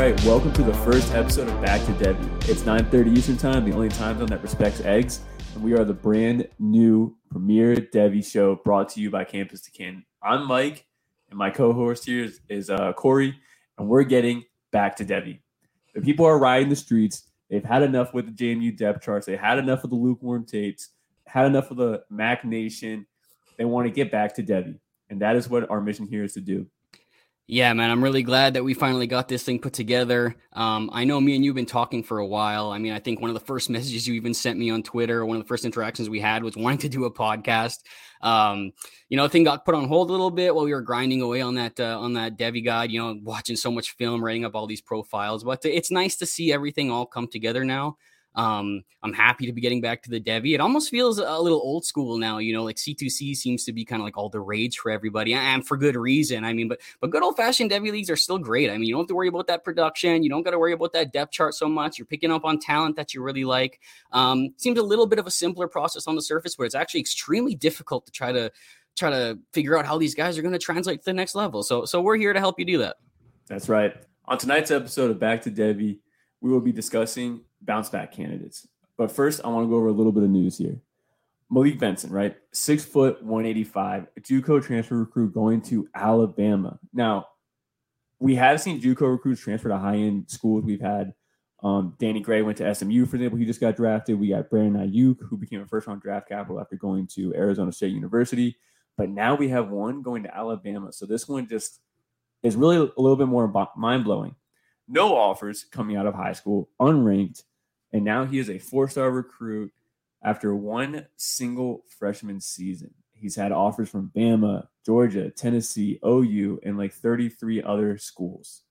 Right, welcome to the first episode of Back to Devy. It's 9:30 Eastern Time, the only time zone that respects eggs, and we are the brand new premier Devy show brought to you by Campus to Can. I'm Mike, and my co-host here is, is uh, Corey, and we're getting back to Devy. The people are riding the streets. They've had enough with the JMU depth charts. They had enough of the lukewarm tapes. Had enough of the Mac Nation. They want to get back to Devy, and that is what our mission here is to do. Yeah, man, I'm really glad that we finally got this thing put together. Um, I know me and you've been talking for a while. I mean, I think one of the first messages you even sent me on Twitter, one of the first interactions we had was wanting to do a podcast. Um, you know, the thing got put on hold a little bit while we were grinding away on that uh, on that Devy guide. You know, watching so much film, writing up all these profiles. But it's nice to see everything all come together now. Um, I'm happy to be getting back to the Devy. It almost feels a little old school now, you know, like C2C seems to be kind of like all the rage for everybody and for good reason. I mean, but but good old fashioned Devy leagues are still great. I mean, you don't have to worry about that production. You don't got to worry about that depth chart so much. You're picking up on talent that you really like. Um, seems a little bit of a simpler process on the surface, but it's actually extremely difficult to try to try to figure out how these guys are going to translate to the next level. So so we're here to help you do that. That's right. On tonight's episode of Back to Devy, we will be discussing bounce back candidates. But first, I want to go over a little bit of news here. Malik Benson, right? Six foot, 185, JUCO transfer recruit going to Alabama. Now, we have seen JUCO recruits transfer to high end schools. We've had um, Danny Gray went to SMU, for example. He just got drafted. We got Brandon Aiyuk, who became a first round draft capital after going to Arizona State University. But now we have one going to Alabama. So this one just is really a little bit more mind blowing. No offers coming out of high school, unranked and now he is a four star recruit after one single freshman season. He's had offers from Bama, Georgia, Tennessee, OU, and like 33 other schools.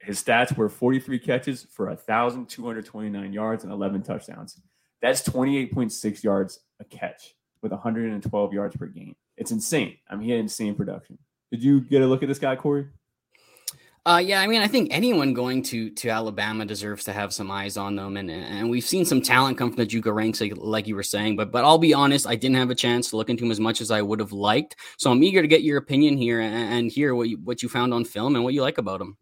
His stats were 43 catches for 1,229 yards and 11 touchdowns. That's 28.6 yards a catch with 112 yards per game. It's insane. I mean, he had insane production. Did you get a look at this guy, Corey? Uh, yeah, I mean, I think anyone going to to Alabama deserves to have some eyes on them, and and we've seen some talent come from the JUCO ranks, like, like you were saying. But but I'll be honest, I didn't have a chance to look into him as much as I would have liked. So I'm eager to get your opinion here and, and hear what you what you found on film and what you like about him.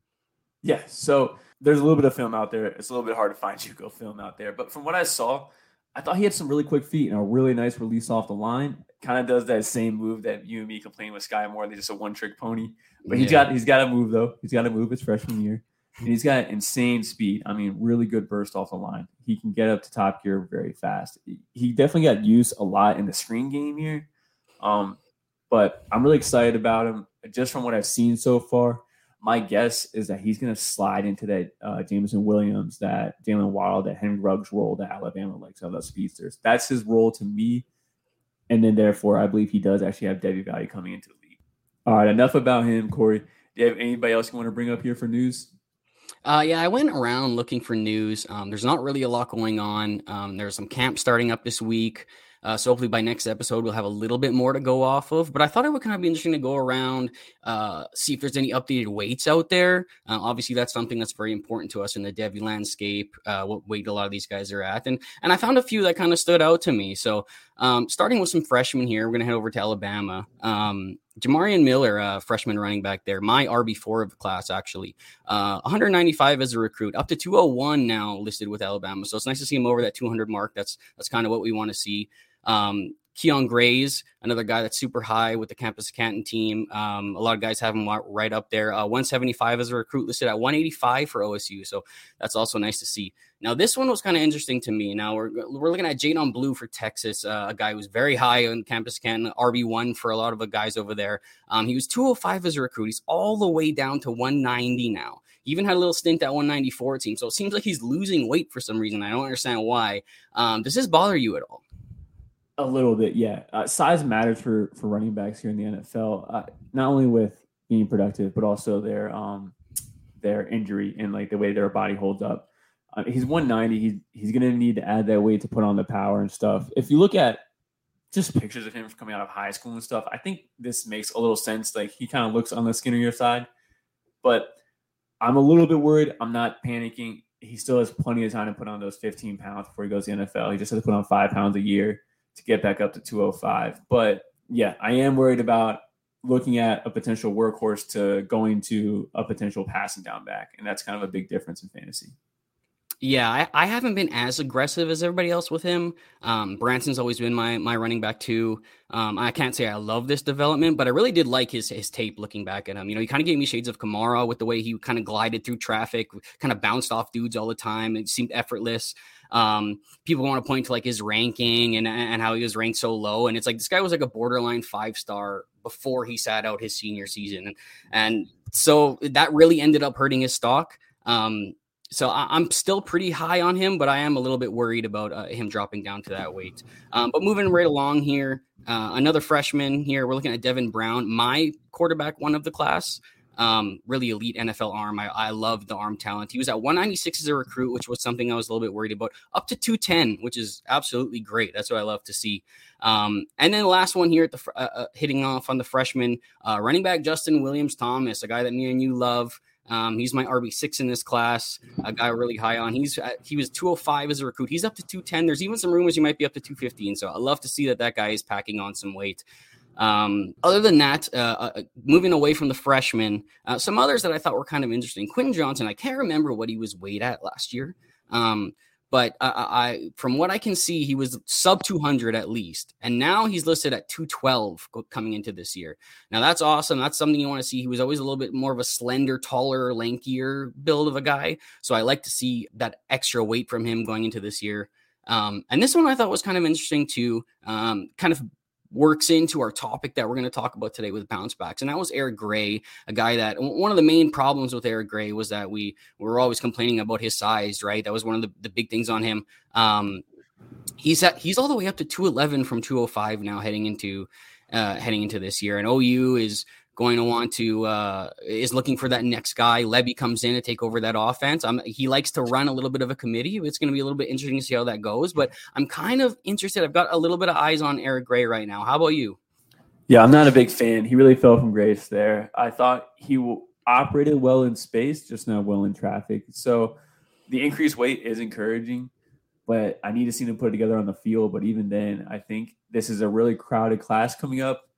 Yeah, so there's a little bit of film out there. It's a little bit hard to find JUCO film out there, but from what I saw, I thought he had some really quick feet and a really nice release off the line. Kind of does that same move that you and me complain with Skyy Moore. They're just a one trick pony. But he's got he's got to move though. He's got to move his freshman year. And he's got insane speed. I mean, really good burst off the line. He can get up to top gear very fast. He definitely got used a lot in the screen game here. Um, but I'm really excited about him. Just from what I've seen so far, my guess is that he's going to slide into that uh, Jameson Williams, that Jaylen Waddle, that Henry Ruggs role that Alabama likes of those speedsters. That's his role to me. And then, therefore, I believe he does actually have Devy value coming into the league. All right, enough about him, Corey. Do you have anybody else you want to bring up here for news? Uh, yeah, I went around looking for news. Um, there's not really a lot going on. Um, there's some camps starting up this week. Uh, so hopefully by next episode we'll have a little bit more to go off of. But I thought it would kind of be interesting to go around, uh, see if there's any updated weights out there. Uh, obviously, that's something that's very important to us in the Devy landscape. Uh, what weight a lot of these guys are at, and and I found a few that kind of stood out to me. So um, starting with some freshmen here, we're gonna head over to Alabama. Um, Jamarion Miller, uh, freshman running back there, my RB4 of the class, actually. Uh, 195 as a recruit, up to 201 now listed with Alabama. So it's nice to see him over that 200 mark. That's that's kind of what we want to see. Um, Keon Grayes, another guy that's super high with the Campus Canton team. Um, a lot of guys have him right up there. Uh, 175 as a recruit, listed at 185 for OSU. So that's also nice to see. Now, this one was kind of interesting to me. Now, we're, we're looking at Jaydon Blue for Texas, uh, a guy who's very high on Campus Canton, RB1 for a lot of the guys over there. Um, he was 205 as a recruit. He's all the way down to 190 now. He even had a little stint at 194 team. So it seems like he's losing weight for some reason. I don't understand why. Um, does this bother you at all? A little bit, yeah. Uh, size matters for for running backs here in the NFL. Uh, not only with being productive, but also their um their injury and like the way their body holds up. Uh, he's 190. He's he's gonna need to add that weight to put on the power and stuff. If you look at just pictures of him coming out of high school and stuff, I think this makes a little sense. Like he kind of looks on the skinnier side, but I'm a little bit worried. I'm not panicking. He still has plenty of time to put on those 15 pounds before he goes to the NFL. He just has to put on five pounds a year to get back up to 205. But yeah, I am worried about looking at a potential workhorse to going to a potential passing down back. And that's kind of a big difference in fantasy. Yeah, I, I, haven't been as aggressive as everybody else with him. Um, Branson's always been my my running back too. Um, I can't say I love this development, but I really did like his his tape looking back at him. You know, he kind of gave me shades of Kamara with the way he kind of glided through traffic, kind of bounced off dudes all the time. It seemed effortless. Um, people want to point to like his ranking and and how he was ranked so low, and it's like this guy was like a borderline five star before he sat out his senior season, and, and so that really ended up hurting his stock. Um, so I, am still pretty high on him, but I am a little bit worried about uh, him dropping down to that weight. Um, but moving right along here, uh, another freshman here. We're looking at Devin Brown, my quarterback one of the class. Um, really elite NFL arm. I, I love the arm talent. He was at 196 as a recruit, which was something I was a little bit worried about. Up to 210, which is absolutely great. That's what I love to see. Um, and then the last one here at the uh, uh, hitting off on the freshman uh, running back Justin Williams Thomas, a guy that me and you love. Um, he's my RB six in this class, a guy really high on. He's uh, he was 205 as a recruit. He's up to 210. There's even some rumors he might be up to 215. So I love to see that that guy is packing on some weight. Um, other than that, uh, uh, moving away from the freshmen, uh, some others that I thought were kind of interesting. Quinn Johnson, I can't remember what he was weighed at last year. Um, but I, I, from what I can see, he was sub 200 at least, and now he's listed at 212 coming into this year. Now that's awesome. That's something you want to see. He was always a little bit more of a slender, taller, lankier build of a guy, so I like to see that extra weight from him going into this year. Um, and this one I thought was kind of interesting too. Um, kind of works into our topic that we're going to talk about today with bounce backs. And that was Eric Gray, a guy that one of the main problems with Eric Gray was that we, we were always complaining about his size, right? That was one of the, the big things on him. Um, he's at, he's all the way up to 211 from 205 now heading into, uh, heading into this year. And OU is going to want to uh, is looking for that next guy. Lebby comes in to take over that offense. Um, he likes to run a little bit of a committee. It's going to be a little bit interesting to see how that goes. But I'm kind of interested. I've got a little bit of eyes on Eric Gray right now. How about you? Yeah, I'm not a big fan. He really fell from grace there. I thought he operated well in space, just not well in traffic. So the increased weight is encouraging, but I need to see him put it together on the field. But even then, I think this is a really crowded class coming up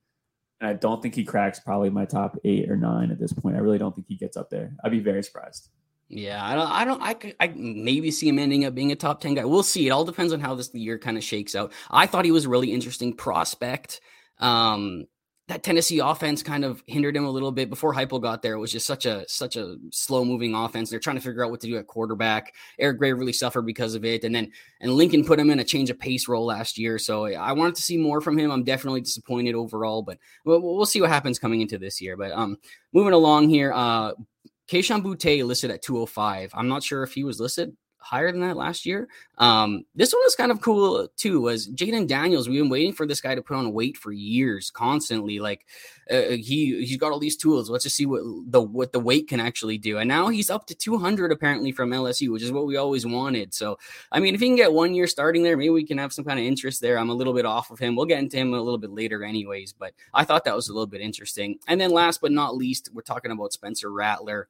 and I don't think he cracks probably my top eight or nine at this point. I really don't think he gets up there. I'd be very surprised. Yeah, I don't, I don't, I could, I maybe see him ending up being a top 10 guy. We'll see. It all depends on how this year kind of shakes out. I thought he was a really interesting prospect. Um, that Tennessee offense kind of hindered him a little bit before Heupel got there. It was just such a such a slow moving offense. They're trying to figure out what to do at quarterback. Eric Gray really suffered because of it, and then and Lincoln put him in a change of pace role last year. So I wanted to see more from him. I'm definitely disappointed overall, but we'll, we'll see what happens coming into this year. But um, moving along here, uh, Kayshon Boutte listed at 205. I'm not sure if he was listed higher than that last year. Um, this one was kind of cool too. Was Jayden Daniels? We've been waiting for this guy to put on weight for years, constantly. Like uh, he he's got all these tools. Let's just see what the what the weight can actually do. And now he's up to 200 apparently from LSU, which is what we always wanted. So I mean, if he can get one year starting there, maybe we can have some kind of interest there. I'm a little bit off of him. We'll get into him a little bit later, anyways. But I thought that was a little bit interesting. And then last but not least, we're talking about Spencer Rattler.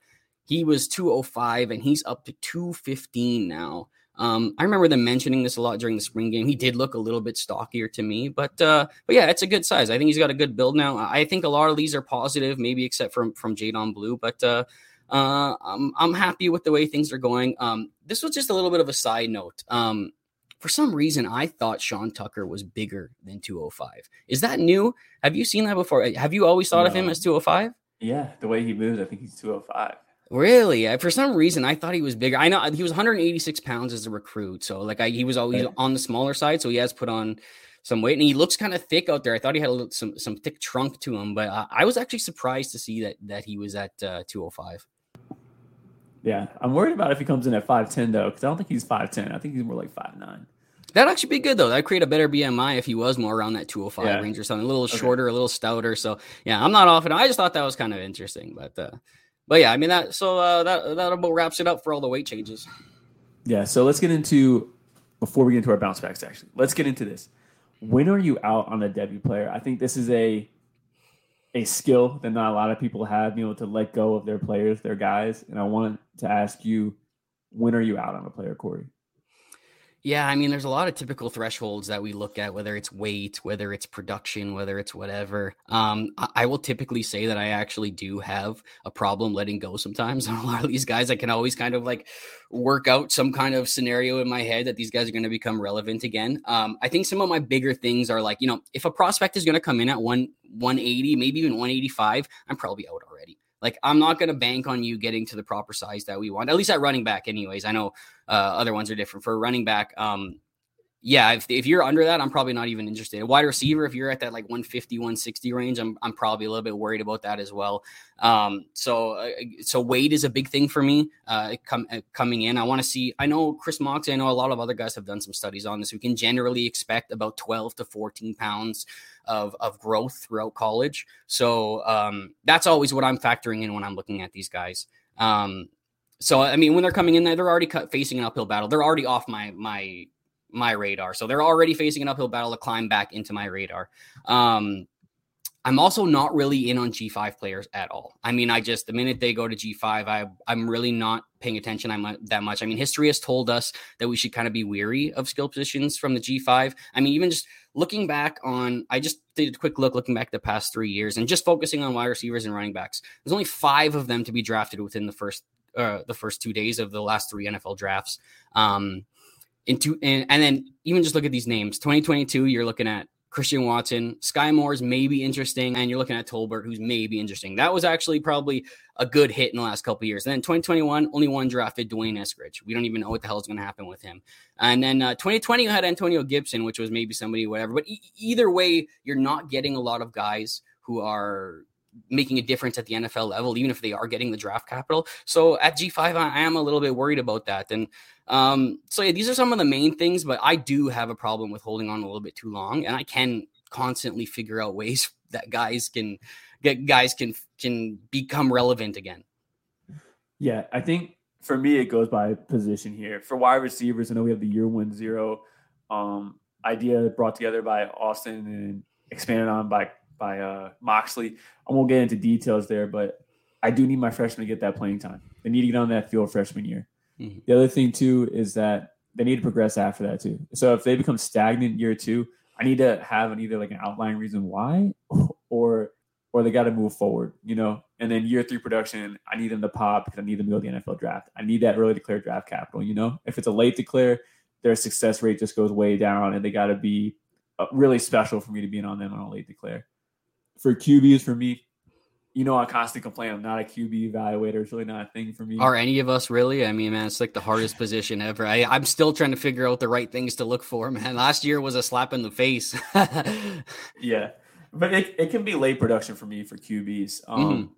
He was 205 and he's up to 215 now. Um, I remember them mentioning this a lot during the spring game. He did look a little bit stockier to me, but uh, but yeah, it's a good size. I think he's got a good build now. I think a lot of these are positive, maybe except from from Jaydon Blue, but uh, uh, I'm I'm happy with the way things are going. Um, this was just a little bit of a side note. Um, for some reason, I thought Sean Tucker was bigger than 205. Is that new? Have you seen that before? Have you always thought no. of him as 205? Yeah, the way he moves, I think he's 205. Really? For some reason, I thought he was bigger. I know he was 186 pounds as a recruit, so like I, he was always right. on the smaller side. So he has put on some weight, and he looks kind of thick out there. I thought he had little, some some thick trunk to him, but uh, I was actually surprised to see that that he was at uh, 205. Yeah, I'm worried about if he comes in at 5'10 though, because I don't think he's 5'10. I think he's more like 5'9. That'd actually be good though. That'd create a better BMI if he was more around that 205 yeah. range or something, a little okay. shorter, a little stouter. So yeah, I'm not off it. I just thought that was kind of interesting, but uh, but yeah, I mean that. So uh, that that about wraps it up for all the weight changes. Yeah. So let's get into before we get into our bounce backs. Actually, let's get into this. When are you out on a debut player? I think this is a a skill that not a lot of people have, you know, to let go of their players, their guys. And I wanted to ask you, when are you out on a player, Corey? Yeah, I mean, there's a lot of typical thresholds that we look at, whether it's weight, whether it's production, whether it's whatever. Um, I, I will typically say that I actually do have a problem letting go sometimes on a lot of these guys. I can always kind of like work out some kind of scenario in my head that these guys are going to become relevant again. Um, I think some of my bigger things are like, you know, if a prospect is going to come in at one 180, maybe even 185, I'm probably out already. Like I'm not going to bank on you getting to the proper size that we want. At least at running back, anyways. I know uh, other ones are different. For running back, um, yeah, if, if you're under that, I'm probably not even interested. Wide receiver, if you're at that like 150, 160 range, I'm, I'm probably a little bit worried about that as well. Um, so, uh, so weight is a big thing for me uh, com- uh, coming in. I want to see, I know Chris Moxley, I know a lot of other guys have done some studies on this. We can generally expect about 12 to 14 pounds of, of growth throughout college. So um, that's always what I'm factoring in when I'm looking at these guys. Um, so I mean, when they're coming in there, they're already cut, facing an uphill battle. They're already off my my my radar. So they're already facing an uphill battle to climb back into my radar. Um, I'm also not really in on G5 players at all. I mean, I just the minute they go to G5, I I'm really not paying attention I'm that much. I mean, history has told us that we should kind of be weary of skill positions from the G5. I mean, even just looking back on, I just did a quick look looking back the past three years and just focusing on wide receivers and running backs. There's only five of them to be drafted within the first uh, the first two days of the last three NFL drafts. Um, into and, and then even just look at these names 2022 you're looking at Christian Watson, Skyy Moore's maybe interesting, and you're looking at Tolbert, who's maybe interesting. That was actually probably a good hit in the last couple years. And then 2021, only one drafted D'Wayne Eskridge. We don't even know what the hell is going to happen with him. And then uh, 2020 you had Antonio Gibson, which was maybe somebody whatever. But e- either way, you're not getting a lot of guys who are making a difference at the NFL level, even if they are getting the draft capital. So at G5, I am a little bit worried about that. And um, so yeah, these are some of the main things, but I do have a problem with holding on a little bit too long, and I can constantly figure out ways that guys can get guys can can become relevant again. Yeah, I think for me it goes by position here. For wide receivers, I know we have the year one zero um, idea brought together by Austin and expanded on by by uh, Moxley. I won't get into details there, but I do need my freshmen to get that playing time. They need to get on that field freshman year. Mm-hmm. The other thing too is that they need to progress after that too. So if they become stagnant year two, I need to have an either like an outline reason why, or or they got to move forward, you know. And then year three production, I need them to pop because I need them to go to the NFL draft. I need that early declare draft capital, you know. If it's a late declare, their success rate just goes way down, and they got to be uh, really special for me to be in on them on a late declare for QBs for me, you know, I constantly complain I'm not a QB evaluator. It's really not a thing for me. Are any of us really? I mean, man, it's like the hardest position ever. I, I'm still trying to figure out the right things to look for, man. Last year was a slap in the face. yeah. But it, it can be late production for me for QBs, um, mm-hmm.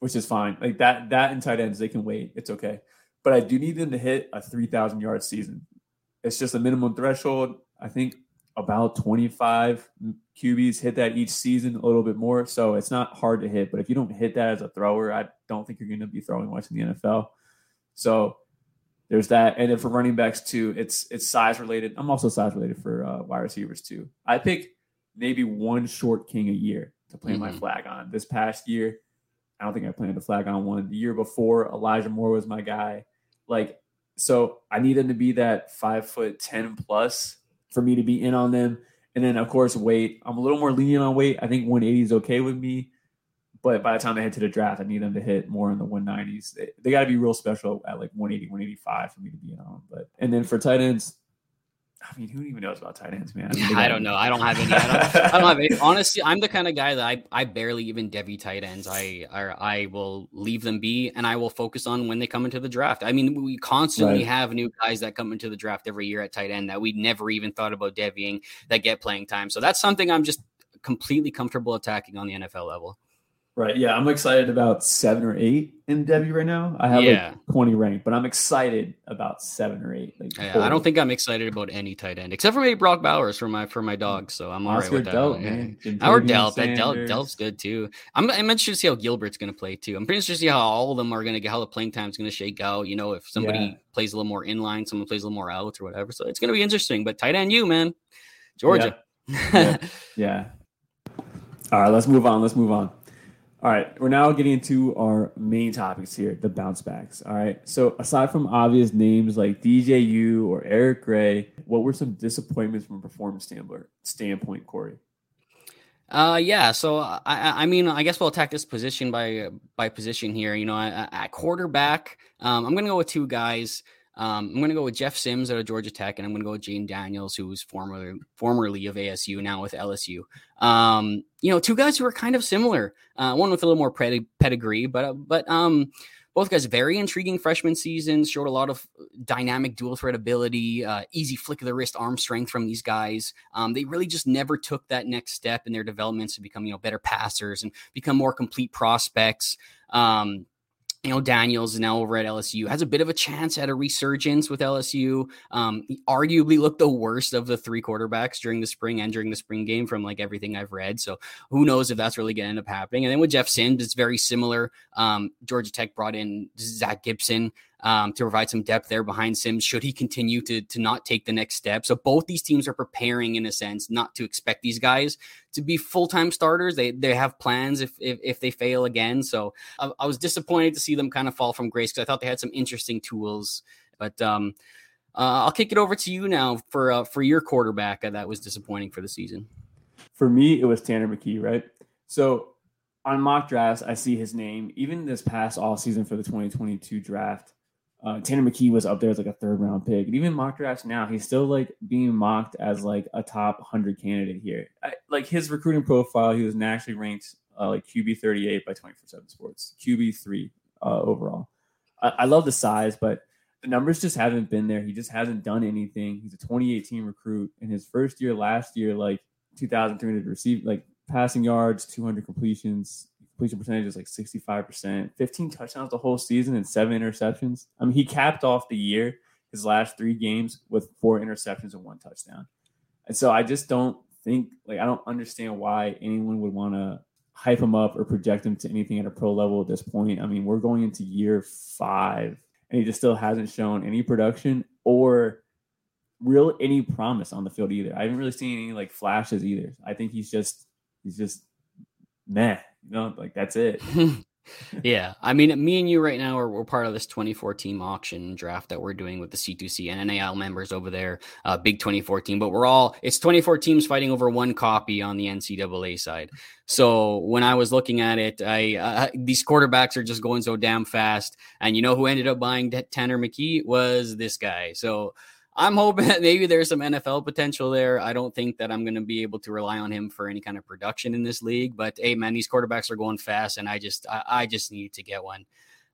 which is fine. Like that, that and tight ends, they can wait. It's okay. But I do need them to hit a 3,000 yard season. It's just a minimum threshold. I think about 25 QBs hit that each season a little bit more. So it's not hard to hit. But if you don't hit that as a thrower, I don't think you're going to be throwing much in the NFL. So there's that. And then for running backs too, it's it's size related. I'm also size related for uh, wide receivers too. I pick maybe one short king a year to play mm-hmm. my flag on. This past year, I don't think I planted the flag on one. The year before, Elijah Moore was my guy. Like, so I need him to be that five foot ten plus for me to be in on them. And then of course weight. I'm a little more lenient on weight. I think 180 is okay with me. But by the time they head to the draft, I need them to hit more in the 190s. They, they got to be real special at like 180, 185 for me to be in on. But and then for tight ends, I mean, who even knows about tight ends, man? I, mean, I don't know. I don't have any. I don't, I don't have any. Honestly, I'm the kind of guy that I, I barely even devy tight ends. I, I I will leave them be, and I will focus on when they come into the draft. I mean, we constantly right. have new guys that come into the draft every year at tight end that we never even thought about devying that get playing time. So that's something I'm just completely comfortable attacking on the NFL level. Right. Yeah. I'm excited about seven or eight in Devy right now. I have yeah. like 20 ranked, but I'm excited about seven or eight. Like yeah, I don't think I'm excited about any tight end except for maybe Brock Bowers for my for my dogs. Mm. So I'm all Oscar right with Delp, that. Yeah. Delp. That Delp, Delp's good too. I'm, I'm interested to see how Gilbert's going to play too. I'm pretty interested to see how all of them are going to get how the playing time is going to shake out. You know, if somebody yeah. plays a little more inline, someone plays a little more out or whatever. So it's going to be interesting. But tight end, you man, Georgia. yeah. yeah. All right. Let's move on. Let's move on. All right, we're now getting into our main topics here, the bounce backs. All right, so aside from obvious names like DJU or Eric Gray, what were some disappointments from a performance standpoint, Corey? Uh, yeah. So I, I mean, I guess we'll attack this position by by position here. You know, at, quarterback, um, I'm to go with two guys. Um, I'm going to go with Jeff Sims out of Georgia Tech, and I'm going to go with Jayden Daniels, who was formerly formerly of ASU, now with LSU. Um, you know, two guys who are kind of similar. Uh, one with a little more pedigree, but uh, but um, both guys very intriguing freshman seasons. Showed a lot of dynamic dual threat ability, uh, easy flick of the wrist arm strength from these guys. Um, they really just never took that next step in their developments to become you know better passers and become more complete prospects. Um, you know, Daniels now over at LSU, has a bit of a chance at a resurgence with LSU. Um, arguably looked the worst of the three quarterbacks during the spring and during the spring game from like everything I've read. So who knows if that's really going to end up happening. And then with Jeff Sims, it's very similar. Um, Georgia Tech brought in Zach Gibson um, to provide some depth there behind Sims should he continue to, to not take the next step. So both these teams are preparing in a sense not to expect these guys to be full time starters. They they have plans if, if, if they fail again. So I, I, was disappointed to see them kind of fall from grace because I thought they had some interesting tools. But um, uh, I'll kick it over to you now for uh, for your quarterback that was disappointing for the season. For me, it was Tanner McKee, right? So on mock drafts, I see his name even this past all season for the 2022 draft. Uh, Tanner McKee was up there as like a third round pick, and even mock drafts now, he's still like being mocked as like a top hundred candidate here. I, like his recruiting profile, he was nationally ranked uh, like QB thirty eight by twenty four seven Sports, QB three uh, overall. I, I love the size, but the numbers just haven't been there. He just hasn't done anything. He's a 2018 recruit. In his first year, last year, like 2,300 receive, like passing yards, 200 completions, completion percentage is like 65%, 15 touchdowns the whole season and seven interceptions. I mean, he capped off the year, his last three games, with four interceptions and one touchdown. And so I just don't think, like, I don't understand why anyone would want to hype him up or project him to anything at a pro level at this point. I mean, we're going into year five and he just still hasn't shown any production or real any promise on the field either. I haven't really seen any like flashes either. I think he's just he's just meh know, like that's it. yeah, I mean, me and you right now are we're part of this 2014 auction draft that we're doing with the C2C and NAL members over there. Uh, big 2014, but we're all it's 24 teams fighting over one copy on the NCAA side. So when I was looking at it, I uh, these quarterbacks are just going so damn fast, and you know who ended up buying Tanner McKee was this guy. So I'm hoping that maybe there's some NFL potential there. I don't think that I'm going to be able to rely on him for any kind of production in this league. But hey, man, these quarterbacks are going fast, and I just I, I just need to get one.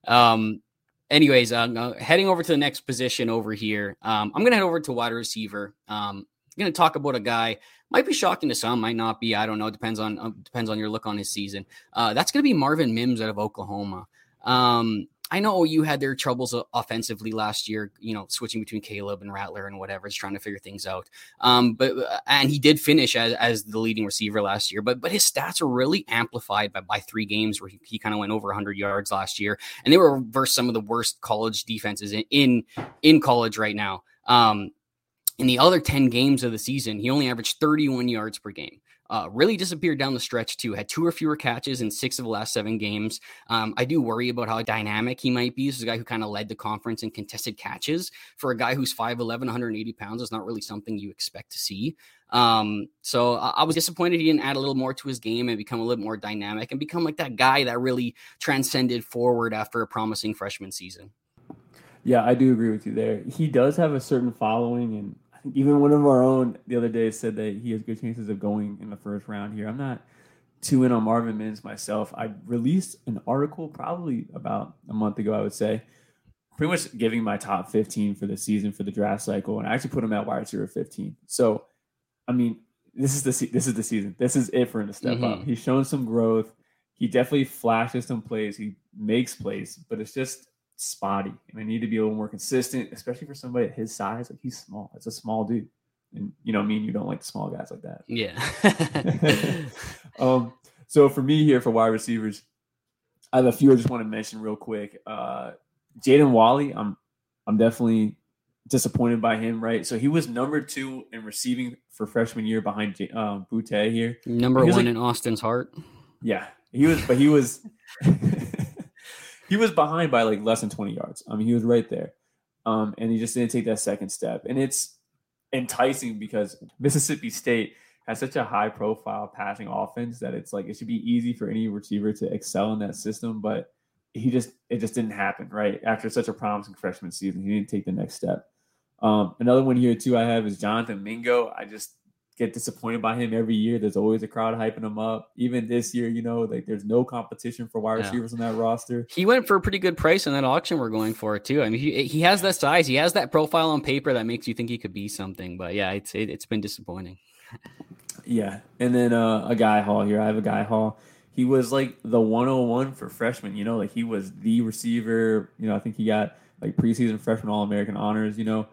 Um, anyways, uh, heading over to the next position over here. Um, I'm going to head over to wide receiver. Um, I'm going to talk about a guy. Might be shocking to some, might not be. I don't know. It Depends on uh, depends on your look on his season. Uh, that's going to be Marvin Mims out of Oklahoma. Um, I know you had their troubles offensively last year, you know, switching between Caleb and Rattler and whatever, just trying to figure things out. Um, but uh, and he did finish as, as the leading receiver last year, but but his stats are really amplified by, by three games where he, he kind of went over 100 yards last year, and they were versus some of the worst college defenses in in, in college right now. Um, in the other 10 games of the season, he only averaged 31 yards per game. Uh, really disappeared down the stretch too. Had two or fewer catches in six of the last seven games. Um, I do worry about how dynamic he might be. This is a guy who kind of led the conference in contested catches. For a guy who's 5'11, 180 pounds, is not really something you expect to see. Um, so I, I was disappointed he didn't add a little more to his game and become a little more dynamic and become like that guy that really transcended forward after a promising freshman season. Yeah, I do agree with you there. He does have a certain following, and think even one of our own the other day said that he has good chances of going in the first round here. I'm not too in on Marvin Mims myself. I released an article probably about a month ago, I would say, pretty much giving my top 15 for the season for the draft cycle, and I actually put him at wide receiver 15. So, I mean, this is the this is the season. This is it for him to step mm-hmm. up. He's shown some growth. He definitely flashes some plays. He makes plays, but it's just spotty, and I need to be a little more consistent, especially for somebody at his size. Like he's small. It's a small dude, and you know, me and you don't like small guys like that. Yeah. um. So for me here for wide receivers, I have a few I just want to mention real quick. Uh, Jaden Walley, I'm I'm definitely disappointed by him. Right. So he was number two in receiving for freshman year behind um, Boutte here. Number one like, in Austin's heart. Yeah, He was, but he was, he was behind by like less than 20 yards. I mean, he was right there. Um, and he just didn't take that second step. And it's enticing because Mississippi State has such a high profile passing offense that it's like it should be easy for any receiver to excel in that system. But he just it just didn't happen, right? After such a promising freshman season, he didn't take the next step. Um, another one here too I have is Jonathan Mingo. I just get disappointed by him every year. There's always a crowd hyping him up. Even this year, you know, like there's no competition for wide receivers yeah. on that roster. He went for a pretty good price in that auction we're going for too. I mean, he he has that size, he has that profile on paper that makes you think he could be something. But yeah, it's it, has been disappointing. yeah, and then uh, Agiye Hall here. I have Agiye Hall. He was like the 101 for freshmen. You know, like he was the receiver. You know, I think he got like preseason freshman All American honors. You know,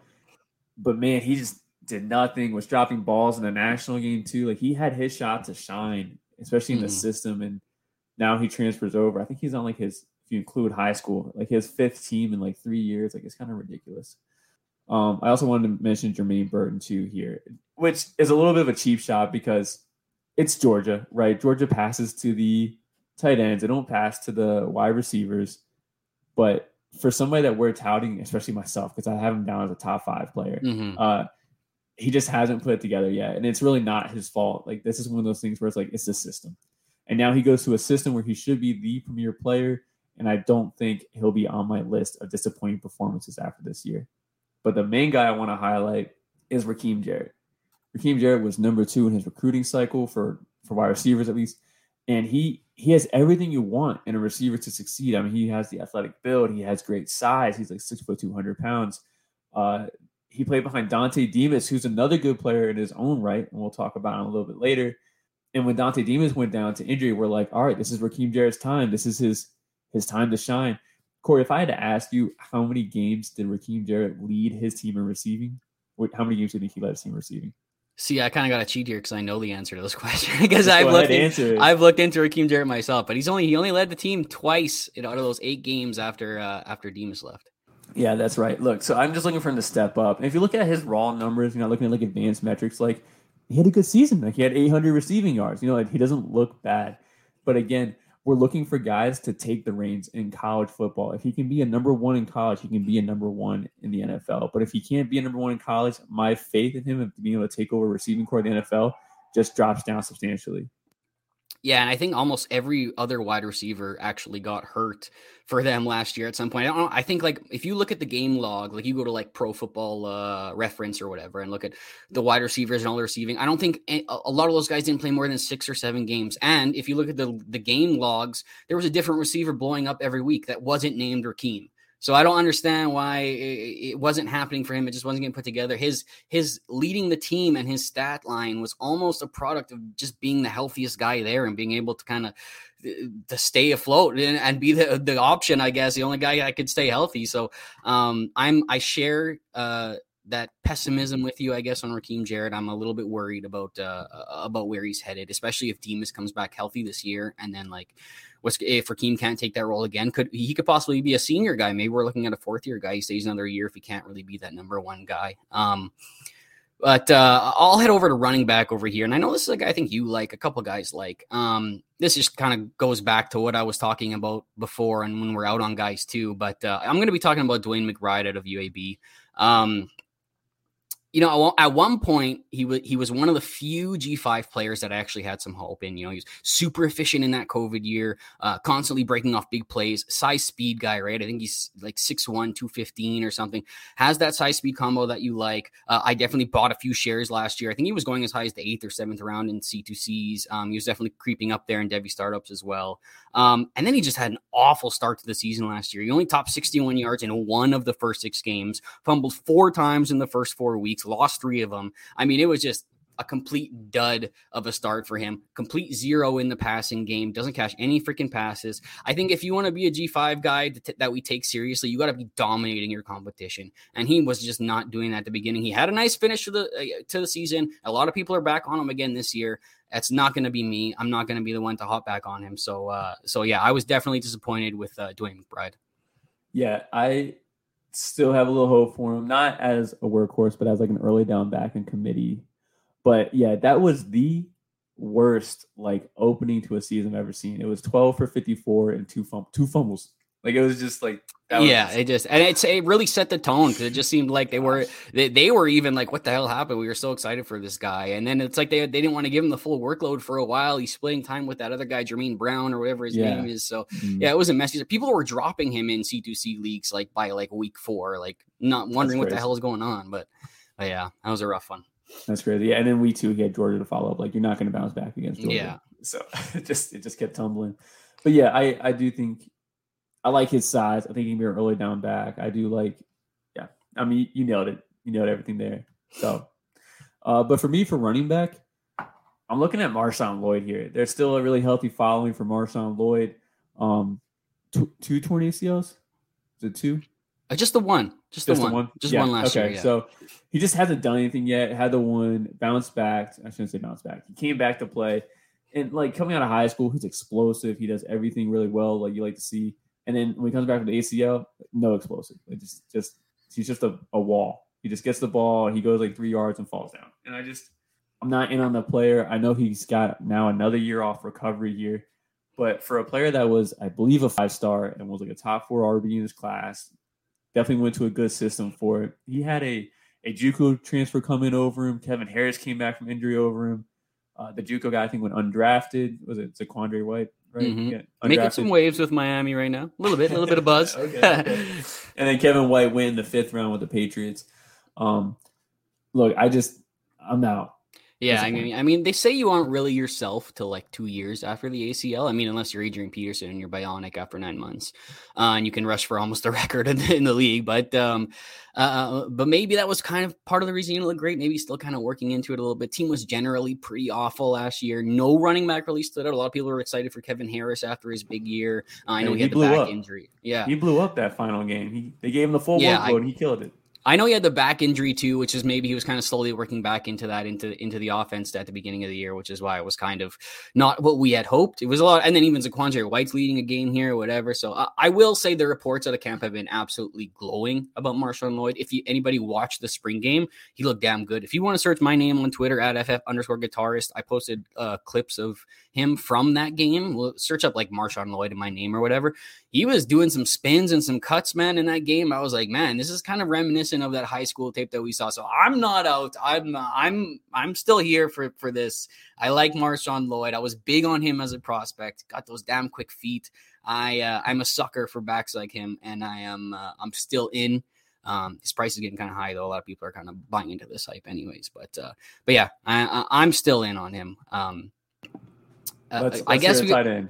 but man, he just did nothing, was dropping balls in the national game too. Like he had his shot to shine, especially in mm. the system. And now he transfers over. I think he's on like his, if you include high school, like his fifth team in like three years. Like it's kind of ridiculous. Um, I also wanted to mention Jermaine Burton too here, which is a little bit of a cheap shot because it's Georgia, right? Georgia passes to the tight ends. They don't pass to the wide receivers. But for somebody that we're touting, especially myself, because I have him down as a top five player, mm-hmm. uh, he just hasn't put it together yet. And it's really not his fault. Like this is one of those things where it's like it's the system. And now he goes to a system where he should be the premier player. And I don't think he'll be on my list of disappointing performances after this year. But the main guy I want to highlight is Rakim Jarrett. Rakim Jarrett was number two in his recruiting cycle for for wide receivers at least. And he he has everything you want in a receiver to succeed. I mean, he has the athletic build, he has great size, he's like six foot two hundred pounds. Uh, he played behind Dontay Demus, who's another good player in his own right, and we'll talk about him a little bit later. And when Dontay Demus went down to injury, we're like, all right, this is Rakim Jarrett's time. This is his his time to shine. Corey, if I had to ask you, how many games did Rakim Jarrett lead his team in receiving? How many games think he led his team receiving? See, I kind of got to cheat here because I know the answer to this question because I've looked in, I've looked into Rakim Jarrett myself, but he's only he only led the team twice in out of those eight games after uh, after Demus left. Yeah, that's right. Look, so I'm just looking for him to step up. And if you look at his raw numbers, you know, looking at like advanced metrics, like he had a good season. Like he had 800 receiving yards. You know, like he doesn't look bad. But again, we're looking for guys to take the reins in college football. If he can be a number one in college, he can be a number one in the NFL. But if he can't be a number one in college, my faith in him of being able to take over receiving core of the NFL just drops down substantially. Yeah, and I think almost every other wide receiver actually got hurt for them last year at some point. I. I think like if you look at the game log, like you go to like Pro Football uh, Reference or whatever, and look at the wide receivers and all the receiving. I don't think a, a lot of those guys didn't play more than six or seven games. And if you look at the the game logs, there was a different receiver blowing up every week that wasn't named Rakim. So I don't understand why it wasn't happening for him. It just wasn't getting put together. His his leading the team and his stat line was almost a product of just being the healthiest guy there and being able to kind of uh, to stay afloat and, and, be the the option. I guess the only guy that could stay healthy. So um, I'm I share uh, that pessimism with you, I guess, on Rakim Jarrett. I'm a little bit worried about uh, about where he's headed, especially if Demus comes back healthy this year, and then like if Rakim can't take that role again, could he could possibly be a senior guy? Maybe we're looking at a fourth year guy. He stays another year if he can't really be that number one guy. Um, but uh, I'll head over to running back over here, and I know this is a guy I think you like. A couple guys like. Um, this just kind of goes back to what I was talking about before, and when we're out on guys too. But uh, I'm going to be talking about DeWayne McBride out of UAB. Um, you know, at one point he was he was one of the few G5 players that actually had some hope in. You know, he was super efficient in that COVID year, uh, constantly breaking off big plays, size speed guy, right? I think he's like 6'1, 215 or something. Has that size speed combo that you like. Uh, I definitely bought a few shares last year. I think he was going as high as the eighth or seventh round in C2Cs. Um, he was definitely creeping up there in Devy startups as well. Um, and then he just had an awful start to the season last year. He only topped 61 yards in one of the first six games, fumbled four times in the first four weeks lost three of them. I mean, it was just a complete dud of a start for him. Complete zero in the passing game. Doesn't catch any freaking passes. I think if you want to be a G5 guy that, that we take seriously, you got to be dominating your competition. And he was just not doing that at the beginning. He had a nice finish to the uh, to the season. A lot of people are back on him again this year. That's not going to be me. I'm not going to be the one to hop back on him. So, uh, so yeah, I was definitely disappointed with uh, DeWayne McBride. Yeah, I still have a little hope for him, not as a workhorse, but as like an early down back in committee. But yeah, that was the worst like opening to a season I've ever seen. It was 12 for 54 and two fum- two fumbles. Like it was just like yeah, it just and it's it really set the tone because it just seemed like they were they, they were even like what the hell happened? We were so excited for this guy, and then it's like they they didn't want to give him the full workload for a while. He's splitting time with that other guy, Jermaine Brown or whatever his yeah. name is. So mm-hmm. yeah, it was a messy. People were dropping him in C two C leagues like by like week four, like not wondering what the hell is going on. But, but yeah, that was a rough one. That's crazy. Yeah, and then we too get Georgia to follow up. Like you're not going to bounce back against Georgia. Yeah. So it just it just kept tumbling. But yeah, I I do think I like his size. I think he can be an early down back. I do like, yeah. I mean, you nailed it. You nailed everything there. So, uh, but for me, for running back, I'm looking at Marshawn Lloyd here. There's still a really healthy following for Marshawn Lloyd. Um, two, two torn ACLs. Is it two? Uh, just the one. Just, just the, one. one. Just yeah. one last okay. year. Yeah. So he just hasn't done anything yet. Had the one bounce back. I shouldn't say bounce back. He came back to play, and like coming out of high school, he's explosive. He does everything really well, like you like to see. And then when he comes back from the ACL, no explosive. It just just he's just a, a wall. He just gets the ball, he goes like three yards and falls down. And I just I'm not in on the player. I know he's got now another year off recovery year. But for a player that was, I believe, a five star and was like a top four RB in his class, definitely went to a good system for it. He had a a JUCO transfer coming over him. Kevin Harris came back from injury over him. Uh, the JUCO guy I think went undrafted. Was it Zaquandre White? Right? Mm-hmm. Yeah, Making some waves with Miami right now. A little bit, a little bit of buzz. okay, okay. And then Kevin White win the fifth round with the Patriots. Um, look, I just I'm out. Yeah, I mean, I mean, they say you aren't really yourself till like two years after the ACL. I mean, unless you're Adrian Peterson and you're bionic after nine months, uh, and you can rush for almost the record in the, in the league. But um, uh, uh, but maybe that was kind of part of the reason you look great. Maybe still kind of working into it a little bit. Team was generally pretty awful last year. No running back really stood out. A lot of people were excited for Kevin Harris after his big year. Uh, I know he, he had the back up. injury. Yeah, he blew up that final game. He they gave him the full yeah, workload. I, he killed it. I know he had the back injury too, which is maybe he was kind of slowly working back into that into into the offense at the beginning of the year, which is why it was kind of not what we had hoped. It was a lot, and then even Zaquandre White's leading a game here whatever. So uh, I will say the reports of camp have been absolutely glowing about Marshawn Lloyd. If you, anybody watched the spring game, he looked damn good. If you want to search my name on Twitter at ff underscore guitarist, I posted uh, clips of him from that game. We'll search up like Marshawn Lloyd in my name or whatever. He was doing some spins and some cuts, man, in that game. I was like, man, this is kind of reminiscent of that high school tape that we saw. So I'm not out. I'm I'm I'm still here for for this. I like Marshawn Lloyd. I was big on him as a prospect. Got those damn quick feet. I uh, I'm a sucker for backs like him, and I am uh, I'm still in. Um, his price is getting kind of high though. A lot of people are kind of buying into this hype, anyways. But uh, but yeah, I, I, am still in on him. Um, uh, let's, let's I guess we tight end.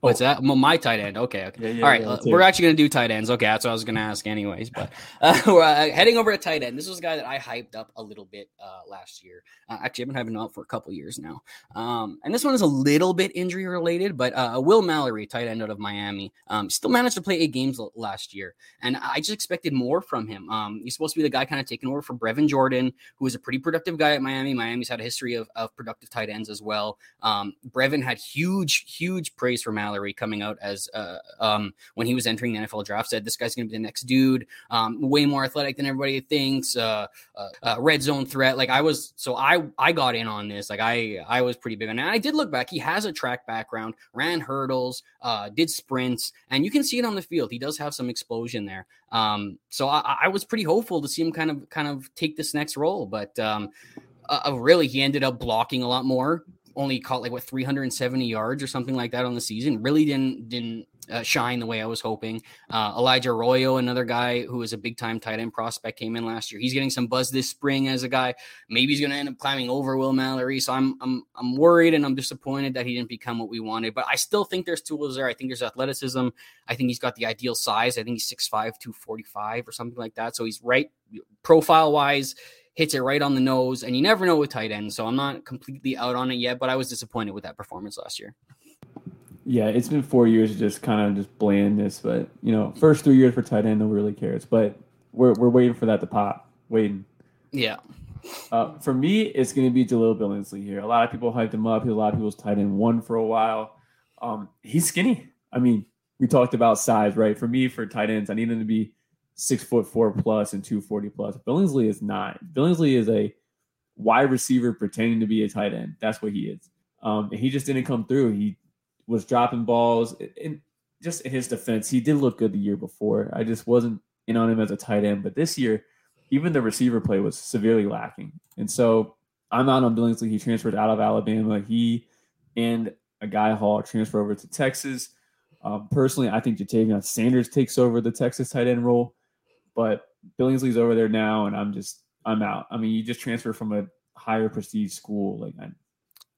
What's oh. that? Well, my tight end. Okay. okay. Yeah, yeah, All right. Yeah, we're actually going to do tight ends. Okay. That's what I was going to ask, anyways. But uh, we're uh, heading over to tight end. This was a guy that I hyped up a little bit uh, last year. Uh, actually, I've been hyping him up for a couple years now. Um, and this one is a little bit injury related, but uh, Will Mallory, tight end out of Miami, um, still managed to play eight games l- last year. And I just expected more from him. Um, he's supposed to be the guy kind of taking over for Brevin Jordan, who is a pretty productive guy at Miami. Miami's had a history of, of productive tight ends as well. Um, Brevin had huge, huge praise for Mallory coming out as uh, um, when he was entering the NFL draft, said this guy's going to be the next dude, um, way more athletic than everybody thinks, uh, uh, uh, red zone threat. Like I was, so I I got in on this. Like I I was pretty big on it. And I did look back. He has a track background, ran hurdles, uh, did sprints, and you can see it on the field. He does have some explosion there. Um, so I, I was pretty hopeful to see him kind of kind of take this next role, but um, uh, really he ended up blocking a lot more only caught like what 370 yards or something like that on the season. Really didn't didn't uh, shine the way I was hoping. Uh, Elijah Arroyo, another guy who was a big time tight end prospect, came in last year. He's getting some buzz this spring as a guy. Maybe he's going to end up climbing over Will Mallory. So I'm I'm I'm worried and I'm disappointed that he didn't become what we wanted. But I still think there's tools there. I think there's athleticism. I think he's got the ideal size. I think he's 6'5", 245 or something like that. So he's right profile wise hits it right on the nose, and you never know with tight ends. So I'm not completely out on it yet, but I was disappointed with that performance last year. Yeah, it's been four years of just kind of just blandness, but you know, first three years for tight end, nobody really cares. But we're we're waiting for that to pop. Waiting. Yeah. Uh, for me, it's going to be Jahleel Billingsley here. A lot of people hyped him up. He's A lot of people's tight end one for a while. Um, he's skinny. I mean, we talked about size, right? For me, for tight ends, I need him to be six foot four plus and 240 plus. Billingsley is not. Billingsley is a wide receiver pretending to be a tight end. That's what he is. Um, he just didn't come through. He was dropping balls. And just in his defense, he did look good the year before. I just wasn't in on him as a tight end. But this year, even the receiver play was severely lacking. And so I'm out on Billingsley. He transferred out of Alabama. He and Agiye Hall transfer over to Texas. Um, personally, I think Ja'Tavion Sanders takes over the Texas tight end role, but Billingsley's over there now, and I'm just I'm out. I mean, you just transfer from a higher prestige school, like I,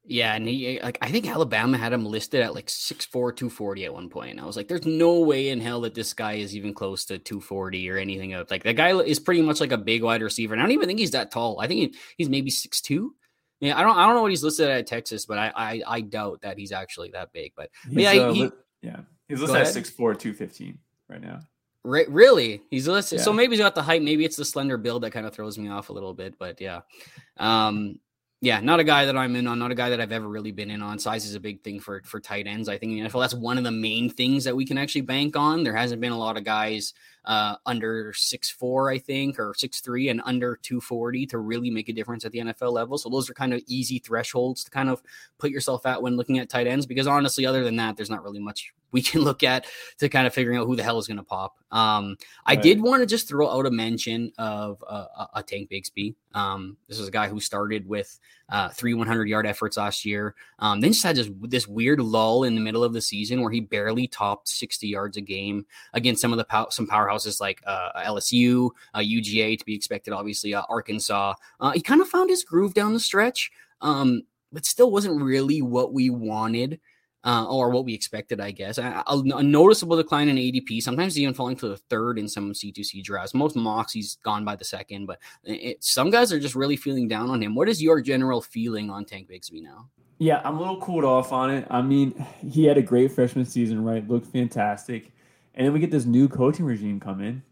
yeah, and he like I think Alabama had him listed at like 6'4", 240 at one point. And I was like, there's no way in hell that this guy is even close to 240 or anything of like the guy is pretty much like a big wide receiver. And I don't even think he's that tall. I think he's maybe 6'2. Yeah, I don't I don't know what he's listed at Texas, but I I, I doubt that he's actually that big. But, but yeah, uh, he, yeah, he's listed at 6'4", 215 right now. Re- really, he's listed. Yeah. So maybe he's got the height. Maybe it's the slender build that kind of throws me off a little bit. But yeah, um, yeah, not a guy that I'm in on, not a guy that I've ever really been in on. Size is a big thing for for tight ends. I think in the NFL that's one of the main things that we can actually bank on. There hasn't been a lot of guys uh, under six four, I think, or six three and under 240 to really make a difference at the NFL level. So those are kind of easy thresholds to kind of put yourself at when looking at tight ends. Because honestly, other than that, there's not really much we can look at to kind of figuring out who the hell is going to pop. Um, I did want to just throw out a mention of uh, a Tank Bigsby. Um, this is a guy who started with uh, three 100 yard efforts last year. Um, then just had this, this weird lull in the middle of the season where he barely topped 60 yards a game against some of the pow- some powerhouses like uh, LSU, UGA uh, to be expected, obviously uh, Arkansas. Uh, he kind of found his groove down the stretch, um, but still wasn't really what we wanted uh, or what we expected, I guess. A, a, noticeable decline in ADP. Sometimes even falling to the third in some C2C drafts. Most mocks, he's gone by the second, but it, some guys are just really feeling down on him. What is your general feeling on Tank Bigsby now? Yeah, I'm a little cooled off on it. I mean, he had a great freshman season, right? Looked fantastic. And then we get this new coaching regime come in,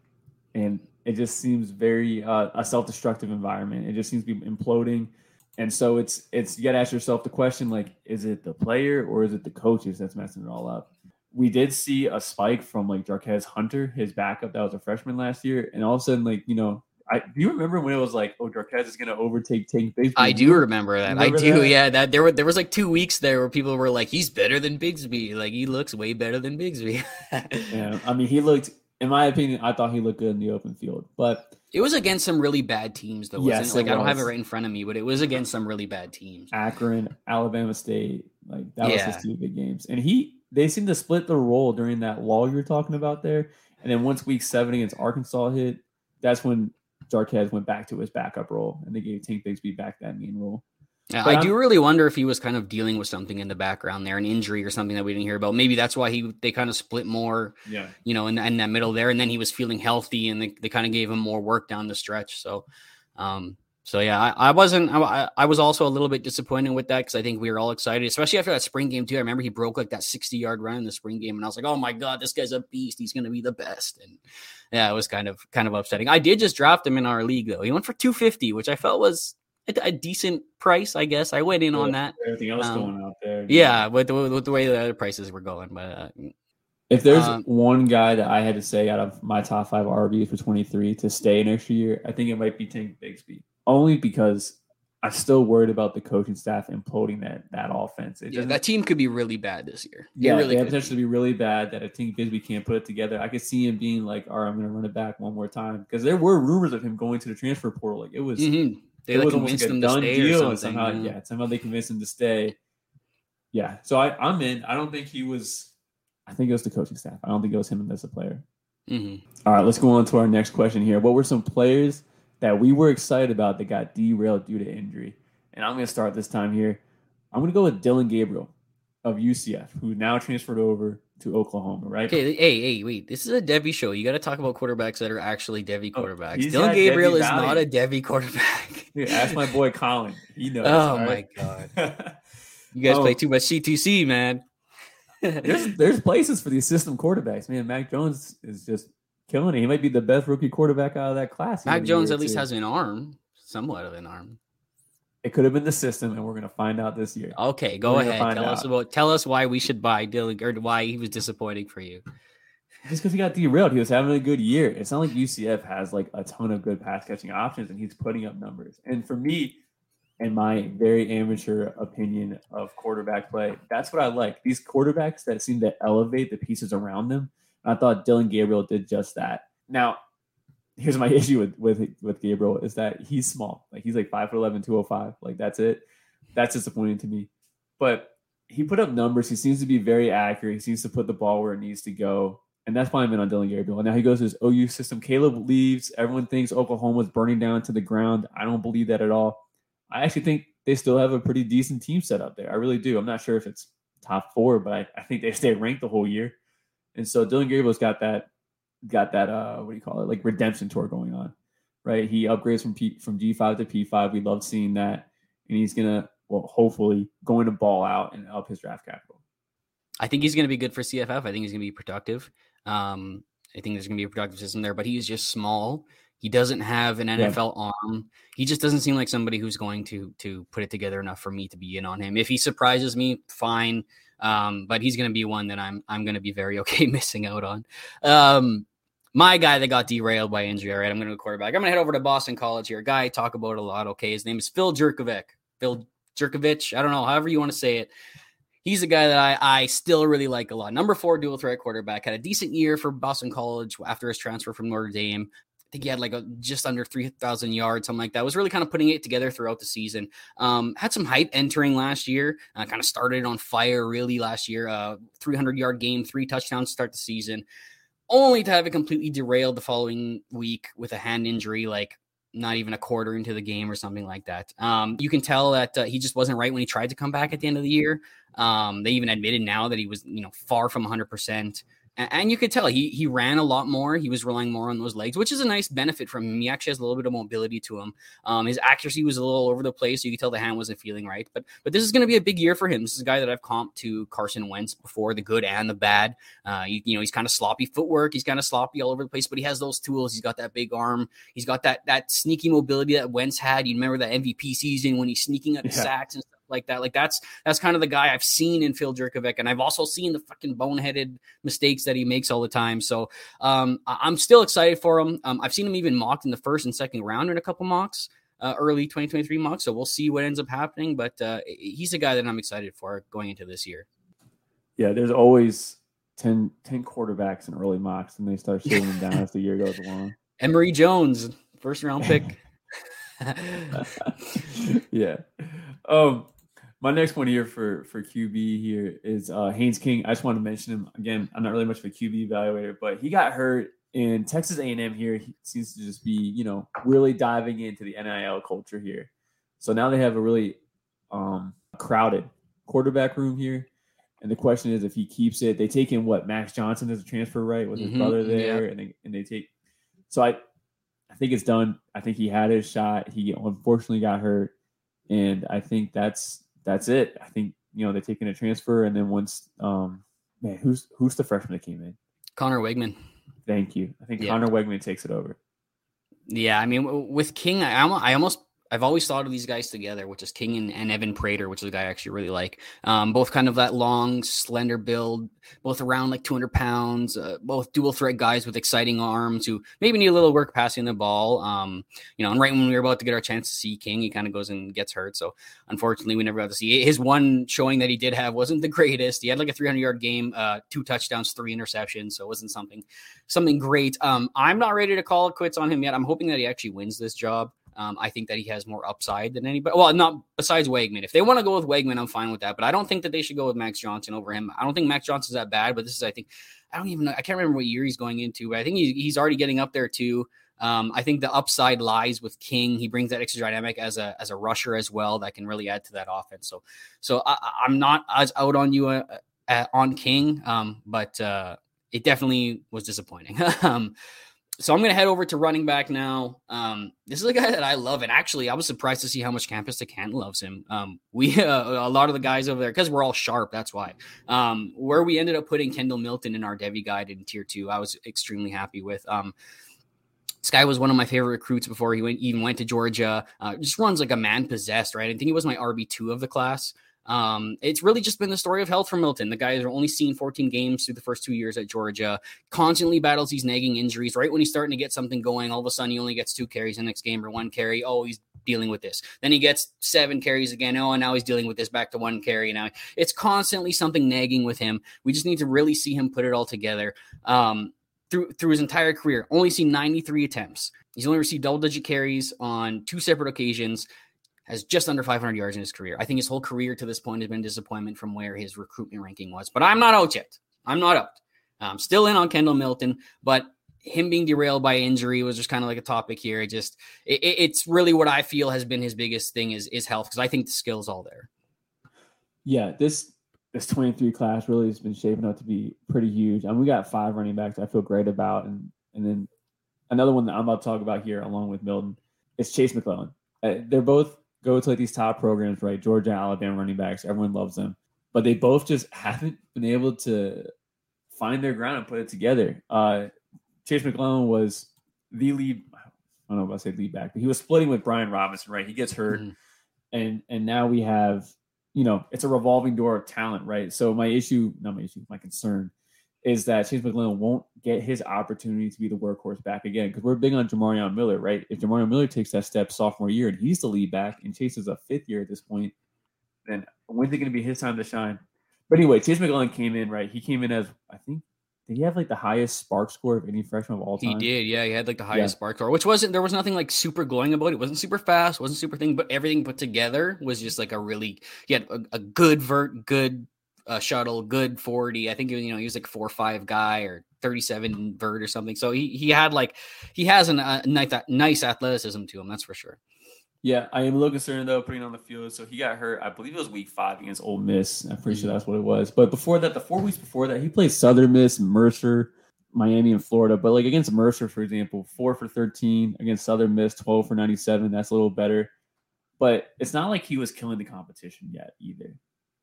and it just seems very uh, a self destructive environment. It just seems to be imploding and so it's it's you got to ask yourself the question like is it the player or is it the coaches that's messing it all up? We did see a spike from like Jarquez Hunter his backup that was a freshman last year. And all of a sudden like you know I do you remember when it was like oh Jarquez is going to overtake Tank Bigsby? I do remember that. Remember I do that? yeah that there were there was like two weeks there where people were like he's better than Bigsby. Like he looks way better than Bigsby. Yeah I mean he looked in my opinion I thought he looked good in the open field but it was against some really bad teams, though. Yes, like I don't have it right in front of me, but it was against some really bad teams. Akron, Alabama State, like that yeah. was his two big games, and he they seemed to split the role during that lull you're talking about there. And then once week seven against Arkansas hit, that's when Jarquez went back to his backup role, and they gave Tank Bigsby back that main role. Yeah, I do really wonder if he was kind of dealing with something in the background there, an injury or something that we didn't hear about. Maybe that's why he they kind of split more, yeah, you know, in, in that middle there, and then he was feeling healthy, and they, they kind of gave him more work down the stretch. So, um, so yeah, I, I wasn't. I, I, was also a little bit disappointed with that because I think we were all excited, especially after that spring game too. I remember he broke like that sixty yard run in the spring game, and I was like, oh my god, this guy's a beast. He's going to be the best. And yeah, it was kind of kind of upsetting. I did just draft him in our league though. He went for two fifty, which I felt was a, a, decent price, I guess. I went in yeah, on that. Everything else um, going out there. Yeah, with the, with the way the other prices were going, but. Uh, if there's um, one guy that I had to say out of my top five RBs for 23 to stay an extra year, I think it might be Tank Bigsby. Only because I'm still worried about the coaching staff imploding that that offense. It yeah, that team could be really bad this year. Yeah, really they potentially be really bad. That I think Bigsby can't put it together. I could see him being like, "All right, I'm going to run it back one more time," because there were rumors of him going to the transfer portal. Like it was, mm-hmm. They it like convinced like them to stay or something. Somehow, yeah. yeah, somehow they convinced him to stay. Yeah, so I, I'm in. I don't think he was. I think it was the coaching staff. I don't think it was him as a player. Mm-hmm. All right, let's go on to our next question here. What were some players that we were excited about that got derailed due to injury? And I'm going to start this time here. I'm going to go with Dillon Gabriel of UCF, who now transferred over to Oklahoma, right? Okay, hey, hey, wait. This is a Devy show. You got to talk about quarterbacks that are actually Devy oh, quarterbacks. Oh, Dillon Gabriel Debbie is not a Devy quarterback. Dude, ask my boy Colin. He knows. Oh my god. You guys oh. play too much C2C, man. there's there's places for the assistant quarterbacks, man. Mac Jones is just killing it. He might be the best rookie quarterback out of that class. Mac Jones at least has an arm, somewhat of an arm. It could have been the system, and we're gonna find out this year. Okay, go we're ahead. Tell out. us about. Tell us why we should buy Dillon or why he was disappointing for you. Just because he got derailed, he was having a good year. It's not like UCF has like a ton of good pass catching options, and he's putting up numbers. And for me, and my very amateur opinion of quarterback play. That's what I like. These quarterbacks that seem to elevate the pieces around them. I thought Dillon Gabriel did just that. Now, here's my issue with with with Gabriel is that he's small. Like he's like 5 foot 11, 205. Like that's it. That's disappointing to me. But he put up numbers. He seems to be very accurate. He seems to put the ball where it needs to go. And that's why I'm in on Dillon Gabriel. Now he goes to his OU system. Caleb leaves. Everyone thinks Oklahoma's burning down to the ground. I don't believe that at all. I actually think they still have a pretty decent team set up there. I really do. I'm not sure if it's top four, but I, I think they stay ranked the whole year. And so Dillon Gabriel's got that got that uh what do you call it like redemption tour going on, right? He upgrades from P, from G5 to P5. We love seeing that, and he's gonna well hopefully going to ball out and up his draft capital. I think he's to be good for CFF. I think he's to be productive. Um, I think there's to be a productive system there, but he's just small. He doesn't have an NFL yeah. arm. He just doesn't seem like somebody who's going to to put it together enough for me to be in on him. If he surprises me, fine. Um, but he's going to be one that I'm I'm going to be very okay missing out on. Um, my guy that got derailed by injury. All right, I'm going to go quarterback. I'm going to head over to Boston College here. A guy I talk about a lot. Okay, his name is Phil Jurkovec. Phil Jurkovich. I don't know, however you want to say it he's a guy that I, I still really like a lot. Number four dual threat quarterback had a decent year for Boston College after his transfer from Notre Dame. I think he had like a, just under 3,000 yards, something like that. Was really kind of putting it together throughout the season. Um, had some hype entering last year. Uh, kind of started on fire really last year. Uh, 300 yard game, three touchdowns to start the season, only to have it completely derailed the following week with a hand injury. Like not even a quarter into the game or something like that. Um, you can tell that uh, he just wasn't right when he tried to come back at the end of the year. Um, they even admitted now that he was, you know, far from 100% and you could tell he he ran a lot more. He was relying more on those legs, which is a nice benefit from him. He actually has a little bit of mobility to him. Um, his accuracy was a little over the place, so you could tell the hand wasn't feeling right. But but this is going to be a big year for him. This is a guy that I've comped to Carson Wentz before, the good and the bad. Uh, you, you know, he's kind of sloppy footwork. He's kind of sloppy all over the place, but he has those tools. He's got that big arm. He's got that that sneaky mobility that Wentz had. You remember that MVP season when he's sneaking up yeah. sacks and stuff like that. Like that's that's kind of the guy I've seen in Phil Jurkovec, and I've also seen the fucking boneheaded mistakes that he makes all the time. So um, I'm still excited for him. Um, I've seen him even mocked in the first and second round in a couple mocks. Uh, early 2023 mocks, so we'll see what ends up happening. But uh, he's a guy that I'm excited for going into this year. Yeah, there's always 10, 10 quarterbacks in early mocks, and they start shooting them down as the year goes along. Emory Jones, first round pick. yeah. Um, my next one here for for QB here is uh, Haynes King. I just want to mention him again. I'm not really much of a QB evaluator, but he got hurt in Texas A&M here. He seems to just be you know really diving into the NIL culture here. So now they have a really um, crowded quarterback room here. And the question is if he keeps it. They take in what Max Johnson as a transfer, right, with his mm-hmm, brother there, yeah. and they and they take. So I, I think it's done. I think he had his shot. He unfortunately got hurt, and I think that's that's it. I think you know they're taking a transfer, and then once um man, who's who's the freshman that came in? Conner Weigman. Thank you. I think yeah. Conner Weigman takes it over. Yeah, I mean, with King, I, I almost I've always thought of these guys together, which is King and, and, Evan Prater, which is a guy I actually really like. Um, both kind of that long, slender build, both around like 200 pounds, uh, both dual threat guys with exciting arms who maybe need a little work passing the ball. Um, you know, and right when we were about to get our chance to see King, he kind of goes and gets hurt. So unfortunately, we never got to see his one showing that he did have wasn't the greatest. He had like a 300 yard game, uh, two touchdowns, three interceptions, so it wasn't something something great. Um, I'm not ready to call it quits on him yet. I'm hoping that he actually wins this job. Um, I think that he has more upside than anybody. Well, not besides Weigman. If they want to go with Weigman, I'm fine with that. But I don't think that they should go with Max Johnson over him. I don't think Max Johnson's that bad. But this is, I think, I don't even know. I can't remember what year he's going into. But I think he's, he's already getting up there too. Um, I think the upside lies with King. He brings that extra dynamic as a as a rusher as well that can really add to that offense. So, so I, am not as out on you uh, uh, on King, um, but uh, it definitely was disappointing. so I'm going to head over to running back now. Um, this is a guy that I love, and actually, I was surprised to see how much Campus to Canton loves him. Um, we uh, a lot of the guys over there because we're all sharp. That's why. Um, where we ended up putting Kendall Milton in our Devy guide in tier two, I was extremely happy with. Um, this guy was one of my favorite recruits before he went, even went to Georgia. Uh, just runs like a man possessed, right? I think he was my RB two of the class. Um, it's really just been the story of health for Milton. The guys are only seen 14 games through the first two years at Georgia, constantly battles these nagging injuries. Right when he's starting to get something going, all of a sudden he only gets two carries the next game or one carry. Oh, he's dealing with this. Then he gets seven carries again. Oh, and now he's dealing with this back to one carry. Now it's constantly something nagging with him. We just need to really see him put it all together. Um, through through his entire career, only seen 93 attempts. He's only received double digit carries on two separate occasions. Has just under 500 yards in his career. I think his whole career to this point has been disappointment from where his recruitment ranking was. But I'm not out yet. I'm not out. I'm still in on Kendall Milton, but him being derailed by injury was just kind of like a topic here. It just it, it's really what I feel has been his biggest thing is is health because I think the skill is all there. Yeah, this this 23 class really has been shaping up to be pretty huge. I and mean, we got five running backs I feel great about, and and then another one that I'm about to talk about here, along with Milton, is Jase McClellan. Uh, they're both go to like these top programs, right? Georgia, Alabama running backs, everyone loves them, but they both just haven't been able to find their ground and put it together. Uh, Jase McClellan was the lead. I don't know if I say lead back, but he was splitting with Brian Robinson, right? He gets hurt, mm-hmm. and and now we have, you know, it's a revolving door of talent, right? So my issue, not my issue, my concern is that Jase McClellan won't get his opportunity to be the workhorse back again because we're big on Jamarion Miller, right? If Jamarion Miller takes that step sophomore year and he's the lead back and Jase is a fifth year at this point, then when's it going to be his time to shine? But anyway, Jase McClellan came in, right? He came in as I think did he have like the highest SPARQ score of any freshman of all time? He did, yeah. He had like the highest yeah. SPARQ score, which wasn't there was nothing like super glowing about it. it. wasn't super fast, wasn't super thing, but everything put together was just like a really he had a, a good vert, good uh, shuttle, good 40. I think you know he was like four five guy or 37 vert or something. So he he had like he has a uh, nice nice athleticism to him, that's for sure. Yeah, I am a little concerned though putting on the field. So he got hurt. I believe it was week five against Ole Miss. I'm pretty sure mm. that's what it was. But before that, the four weeks before that, he played Southern Miss, Mercer, Miami, and Florida. But like against Mercer, for example, four for 13 against Southern Miss, 12 for 97. That's a little better. But it's not like he was killing the competition yet either.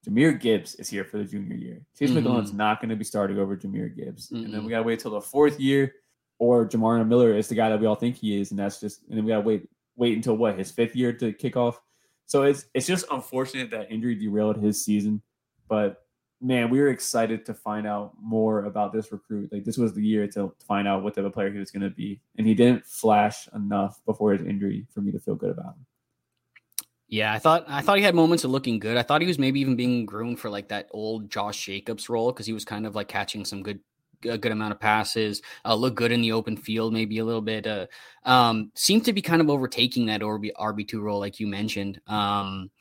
Jahmyr Gibbs is here for the junior year. Jase mm-hmm. Not going to be starting over Jahmyr Gibbs. Mm-hmm. And then we got to wait till the fourth year, or Jamar Miller is the guy that we all think he is. And that's just, and then we got to wait wait until what his fifth year to kick off. So it's it's just unfortunate that injury derailed his season. But man, we were excited to find out more about this recruit. Like this was the year to find out what type of player he was going to be, and he didn't flash enough before his injury for me to feel good about him. Yeah, I thought I thought he had moments of looking good. I thought he was maybe even being groomed for like that old Josh Jacobs role because he was kind of like catching some good a good amount of passes, uh, look good in the open field, maybe a little bit. Uh, um, seemed to be kind of overtaking that RB two role, like you mentioned. Um,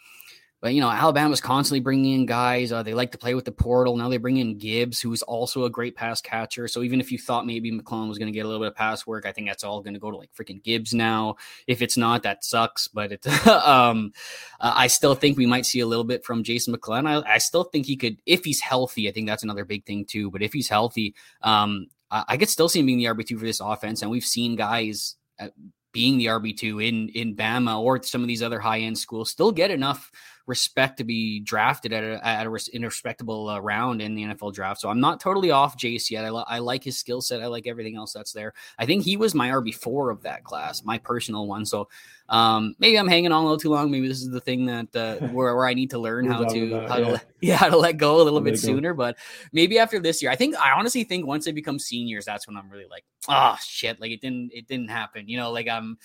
but you know, Alabama's constantly bringing in guys. Uh, they like to play with the portal. Now they bring in Gibbs, who's also a great pass catcher. So even if you thought maybe McClellan was going to get a little bit of pass work, I think that's all going to go to like freaking Gibbs now. If it's not, that sucks. But it, um, uh, I still think we might see a little bit from Jason McClellan. I, I, still think he could, if he's healthy. I think that's another big thing too. But if he's healthy, um, I, I could still see him being the RB two for this offense. And we've seen guys. Uh, being the RB2 in in Bama or some of these other high end schools still get enough respect to be drafted at a, at a respectable uh, round in the NFL draft. So I'm not totally off Jase yet. I, li- I like his skill set. I like everything else that's there. I think he was my RB4 of that class, my personal one. So um, maybe I'm hanging on a little too long. Maybe this is the thing that uh, where, where I need to learn how to how yeah. to let, yeah how to let go a little bit sooner. But maybe after this year, I think I honestly think once they become seniors, that's when I'm really like, oh shit, like it didn't it didn't happen. You know, like I'm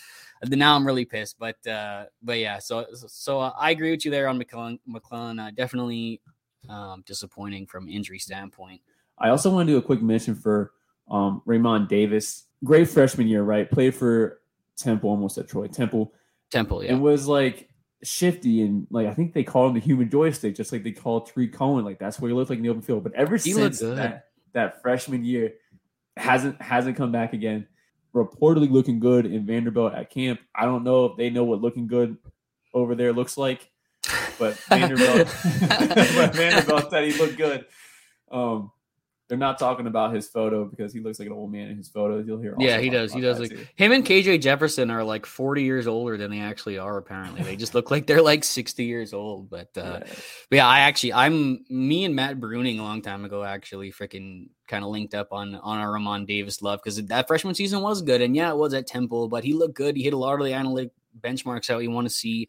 now I'm really pissed. But uh, but yeah, so so uh, I agree with you there on McClellan. McClellan uh, definitely um, disappointing from injury standpoint. I also want to do a quick mention for um, Re'Mahn Davis. Great freshman year, right? Played for Temple, almost at Troy Temple. Temple, yeah. And was like shifty and like I think they call him the human joystick, just like they call Tarik Cohen. Like that's what he looked like in the open field. But ever he since that, that freshman year, hasn't hasn't come back again reportedly looking good in Vanderbilt at camp. I don't know if they know what looking good over there looks like, but Vanderbilt, but Vanderbilt said he looked good. Um, they're not talking about his photo because he looks like an old man in his photos. You'll hear. Yeah, he does. He does. Like, him and KJ Jefferson are like 40 years older than they actually are. Apparently, they just look like they're like 60 years old. But, uh, yeah. but yeah, I actually, I'm me and Matt Bruning a long time ago actually freaking kind of linked up on on our Re'Mahn Davis love because that freshman season was good and yeah, it was at Temple, but he looked good. He hit a lot of the analytic benchmarks that we want to see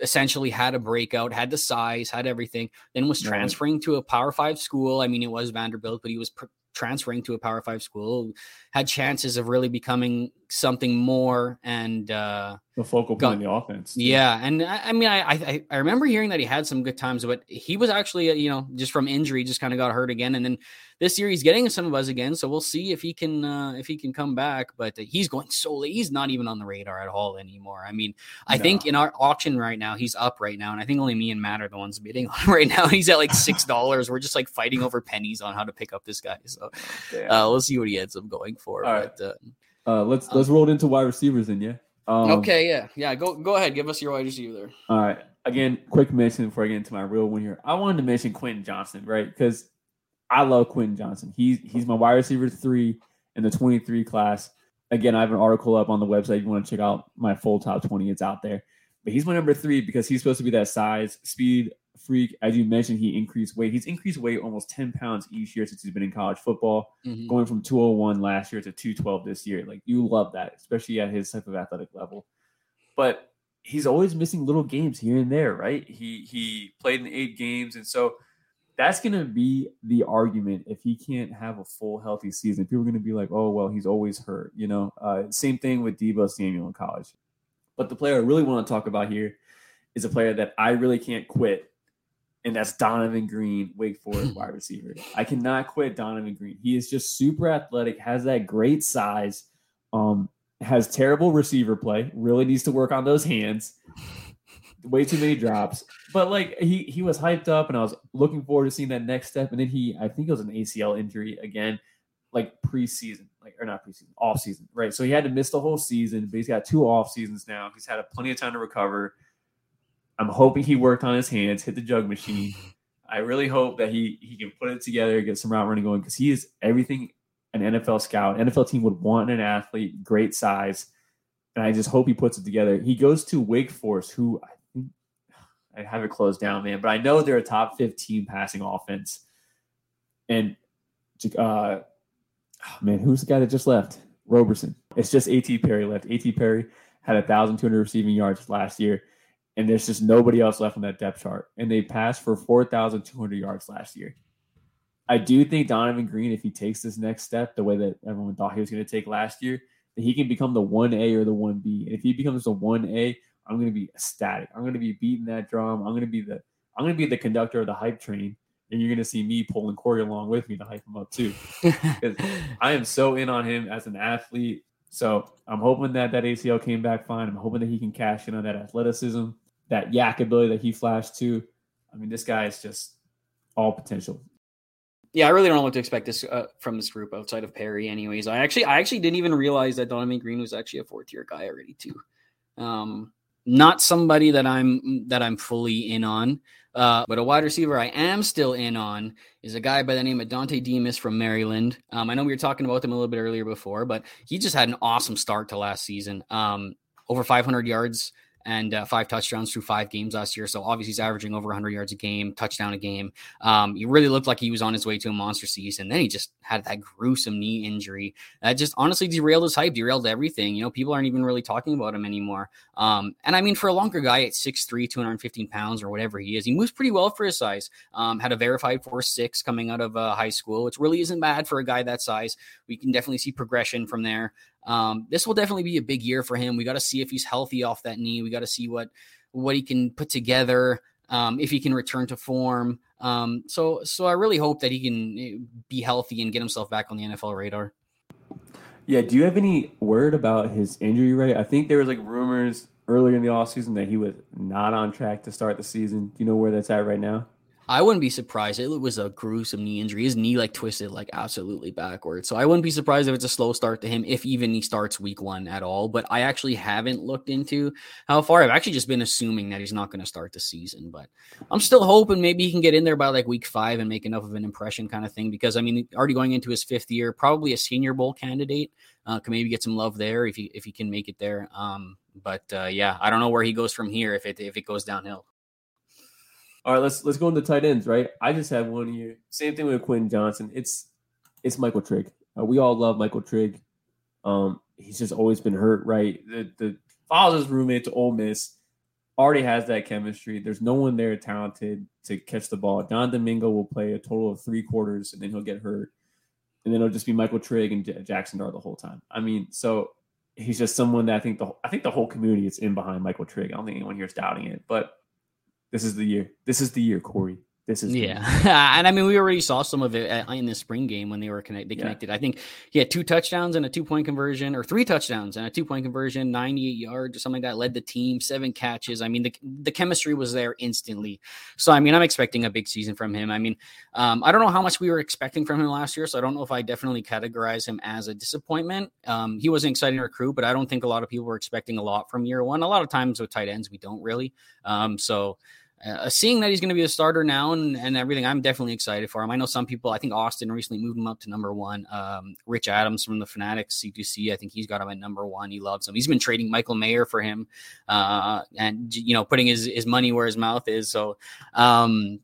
essentially had a breakout, had the size, had everything, then was transferring right. to a Power Five school. I mean, it was Vanderbilt, but he was pr- transferring to a Power Five school, had chances of really becoming something more and uh, the focal point of the offense. Too. Yeah, and I, I mean, I, I, I remember hearing that he had some good times, but he was actually, uh, you know, just from injury, just kind of got hurt again, and then this year he's getting some of us again, so we'll see if he can uh, if he can come back. But he's going so late; he's not even on the radar at all anymore. I mean, I no. think in our auction right now, he's up right now, and I think only me and Matt are the ones bidding on right now. He's at like six dollars. We're just like fighting over pennies on how to pick up this guy. So uh, we'll see what he ends up going for. All but, right. uh, uh, let's let's roll into wide receivers then, yeah. Um, okay, yeah, yeah. Go go ahead. Give us your wide receiver there. All right. Again, quick mention before I get into my real one here. I wanted to mention Quentin Johnston, right? Because I love Quentin Johnston. He's he's my wide receiver three in the 23 class. Again, I have an article up on the website. If you want to check out my full top 20, it's out there. But he's my number three because he's supposed to be that size, speed freak. As you mentioned, he increased weight. He's increased weight almost 10 pounds each year since he's been in college football, mm-hmm. going from 201 last year to 212 this year. Like you love that, especially at his type of athletic level. But he's always missing little games here and there, right? He he played in eight games, and so that's going to be the argument if he can't have a full healthy season. People are going to be like, oh, well, he's always hurt. You know, uh, same thing with Deebo Samuel in college. But the player I really want to talk about here is a player that I really can't quit, and that's Donavon Greene, Wake Forest wide receiver. I cannot quit Donavon Greene. He is just super athletic, has that great size, um, has terrible receiver play, really needs to work on those hands way too many drops. But like he he was hyped up, and I was looking forward to seeing that next step. And then he, I think it was an ACL injury again, like preseason, like or not preseason, off season, right? So he had to miss the whole season, but he's got two off seasons now. He's had plenty of time to recover. I'm hoping he worked on his hands, hit the jug machine. I really hope that he he can put it together, get some route running going because he is everything an NFL scout, NFL team would want an athlete, great size. And I just hope he puts it together. He goes to Wake Forest, who I I have it closed down, man. But I know they're a top 15 passing offense. And uh, oh, man, who's the guy that just left? Roberson. It's just A.T. Perry left. A.T. Perry had 1,200 receiving yards last year, and there's just nobody else left on that depth chart. And they passed for 4,200 yards last year. I do think Donavon Greene, if he takes this next step the way that everyone thought he was going to take last year, that he can become the 1A or the 1B. And if he becomes the 1A, I'm going to be ecstatic. I'm going to be beating that drum. I'm going to be the I'm going to be the conductor of the hype train, and you're going to see me pulling Corey along with me to hype him up too. Because I am so in on him as an athlete. So I'm hoping that that ACL came back fine. I'm hoping that he can cash in on that athleticism, that YAC ability that he flashed too. I mean, this guy is just all potential. Yeah, I really don't know what to expect this uh, from this group outside of Perry. Anyways, I actually I actually didn't even realize that Donavon Greene was actually a fourth year guy already too. Um, not somebody that I'm that I'm fully in on. Uh, but a wide receiver I am still in on is a guy by the name of Dontay Demus from Maryland. Um, I know we were talking about him a little bit earlier before, but he just had an awesome start to last season. Um, over 500 yards and uh, five touchdowns through five games last year. So obviously he's averaging over 100 yards a game, touchdown a game. Um, he really looked like he was on his way to a monster season. Then he just had that gruesome knee injury that just honestly derailed his hype, derailed everything. You know, people aren't even really talking about him anymore. Um, and I mean, for a longer guy at 6'3", 215 pounds or whatever he is, he moves pretty well for his size. Um, had a verified 4'6 coming out of uh, high school, which really isn't bad for a guy that size. We can definitely see progression from there. Um, this will definitely be a big year for him. We got to see if he's healthy off that knee. We got to see what what he can put together. Um, if he can return to form. Um, so so I really hope that he can eh, be healthy and get himself back on the NFL radar. Yeah, do you have any word about his injury rate? I think there was like rumors earlier in the offseason that he was not on track to start the season. Do you know where that's at right now? I wouldn't be surprised. It was a gruesome knee injury. His knee like twisted like absolutely backwards. So I wouldn't be surprised if it's a slow start to him, if even he starts week one at all. But I actually haven't looked into how far. I've actually just been assuming that he's not going to start the season. But I'm still hoping maybe he can get in there by like week five and make enough of an impression kind of thing. Because I mean, already going into his fifth year, probably a senior bowl candidate. Uh, can maybe get some love there if he if he can make it there. Um, but uh, yeah, I don't know where he goes from here if it if it goes downhill. All right, let's let's go into tight ends, right? I just have one here. Same thing with Quentin Johnston. It's it's Michael Trigg. Uh, we all love Michael Trigg. Um, he's just always been hurt, right? The the roommate to Ole Miss. Already has that chemistry. There's no one there talented to catch the ball. Jonathan Mingo will play a total of three quarters, and then he'll get hurt, and then it'll just be Michael Trigg and J- Jaxson Dart the whole time. I mean, so he's just someone that I think the I think the whole community is in behind Michael Trigg. I don't think anyone here is doubting it, but this is the year. This is the year, Corey. This is yeah, and I mean we already saw some of it in the spring game when they were connect- they connected. Yeah. I think he had two touchdowns and a two point conversion, or three touchdowns and a two point conversion, ninety eight yards or something like that. Led the team, seven catches. I mean the the chemistry was there instantly. So I mean I'm expecting a big season from him. I mean um, I don't know how much we were expecting from him last year, so I don't know if I definitely categorize him as a disappointment. Um, he was an exciting recruit, but I don't think a lot of people were expecting a lot from year one. A lot of times with tight ends we don't really. Um, so uh, seeing that he's going to be a starter now and, and everything, I'm definitely excited for him. I know some people, I think Austin recently moved him up to number one. Um, Rich Adams from the Fanatics C2C, I think he's got him at number one. He loves him. He's been trading Michael Mayer for him uh, and, you know, putting his, his money where his mouth is. So, um,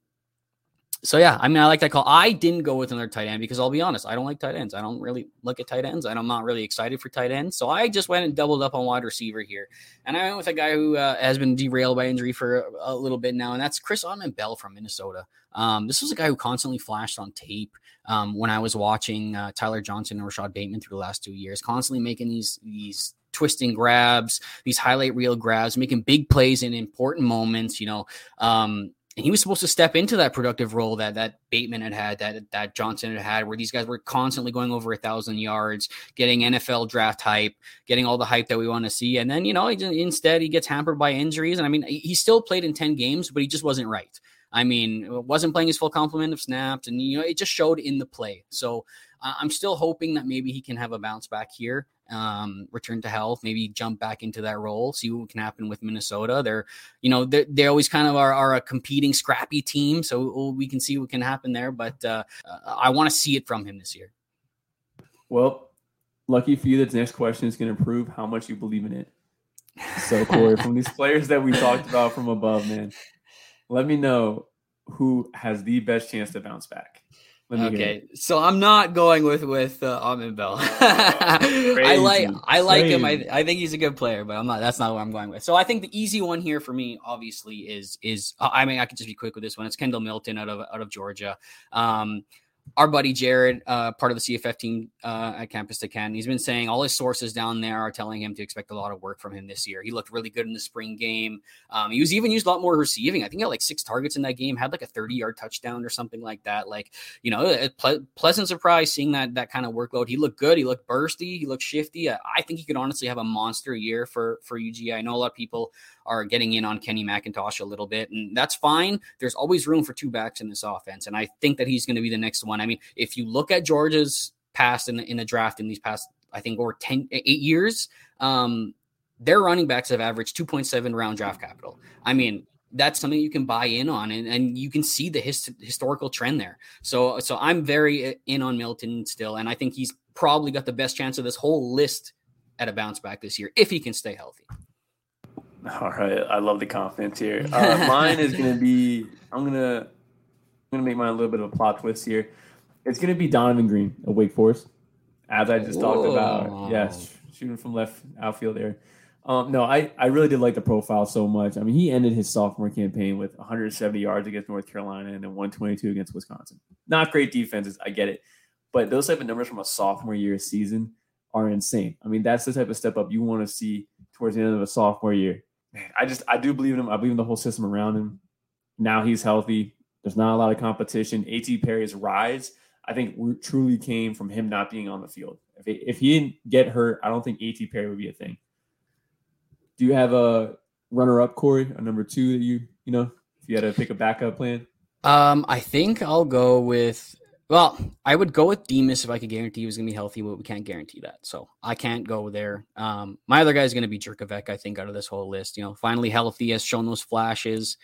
so yeah, I mean, I like that call. I didn't go with another tight end because I'll be honest, I don't like tight ends. I don't really look at tight ends, and I'm not really excited for tight ends. So I just went and doubled up on wide receiver here, and I went with a guy who uh, has been derailed by injury for a, a, little bit now, and that's Chris Autman-Bell from Minnesota. Um, this was a guy who constantly flashed on tape um, when I was watching uh, Tyler Johnson and Rashod Bateman through the last two years, constantly making these these twisting grabs, these highlight reel grabs, making big plays in important moments. You know, um, and he was supposed to step into that productive role that that Bateman had had, that that Johnson had had, where these guys were constantly going over a thousand yards, getting NFL draft hype, getting all the hype that we want to see, and then you know instead he gets hampered by injuries, and I mean he still played in ten games, but he just wasn't right. I mean, wasn't playing his full complement of snaps, and you know it just showed in the play. So uh, I'm still hoping that maybe he can have a bounce back here, um, return to health, maybe jump back into that role, see what can happen with Minnesota. They're, you know, they're, they always kind of are, are, a competing, scrappy team, so we can see what can happen there. But uh, I want to see it from him this year. Well, lucky for you, the next question is going to prove how much you believe in it. So, Corey, from these players that we talked about from above, man, let me know who has the best chance to bounce back okay, so I'm not going with with uh, Autman-Bell. I like I like Crazy. him. I, I think he's a good player, but I'm not. That's not what I'm going with. So I think the easy one here for me, obviously, is is I mean I can just be quick with this one. It's Kendall Milton out of out of Georgia. Um, our buddy Jared, uh, part of the CFF team uh, at Campus to Canton, he's been saying all his sources down there are telling him to expect a lot of work from him this year. He looked really good in the spring game. Um, he was even used a lot more receiving. I think he had like six targets in that game, had like a 30 yard touchdown or something like that. Like, you know, a ple- pleasant surprise seeing that that kind of workload. He looked good. He looked bursty. He looked shifty. I, I think he could honestly have a monster year for for UGA. I know a lot of people are getting in on Kenny McIntosh a little bit, and that's fine. There's always room for two backs in this offense, and I think that he's going to be the next one. I mean, if you look at Georgia's past in the in the draft in these past, I think over 10, eight years, um, their running backs have averaged 2.7 round draft capital. I mean, that's something you can buy in on and, and you can see the hist- historical trend there. So so I'm very in on Milton still and I think he's probably got the best chance of this whole list at a bounce back this year if he can stay healthy. All right, I love the confidence here. Uh, mine is gonna be. I'm gonna. I'm gonna make mine a little bit of a plot twist here. It's gonna be Donavon Greene of Wake Forest, as I just Whoa. talked about. Yes, shooting from left outfield there. Um, no, I, I really did like the profile so much. I mean, he ended his sophomore campaign with 170 yards against North Carolina and then 122 against Wisconsin. Not great defenses, I get it, but those type of numbers from a sophomore year season are insane. I mean, that's the type of step up you want to see towards the end of a sophomore year I just I do believe in him. I believe in the whole system around him. Now he's healthy. There's not a lot of competition. A.T. Perry's rise, I think, truly came from him not being on the field. If he, if he didn't get hurt, I don't think A.T. Perry would be a thing. Do you have a runner-up, Corey, a number two that you you know if you had to pick a backup plan? Um, I think I'll go with well, I would go with Demus if I could guarantee he was going to be healthy, but we can't guarantee that. So I can't go there. Um, my other guy is going to be Jurkovec, I think, out of this whole list. You know, finally healthy, has shown those flashes.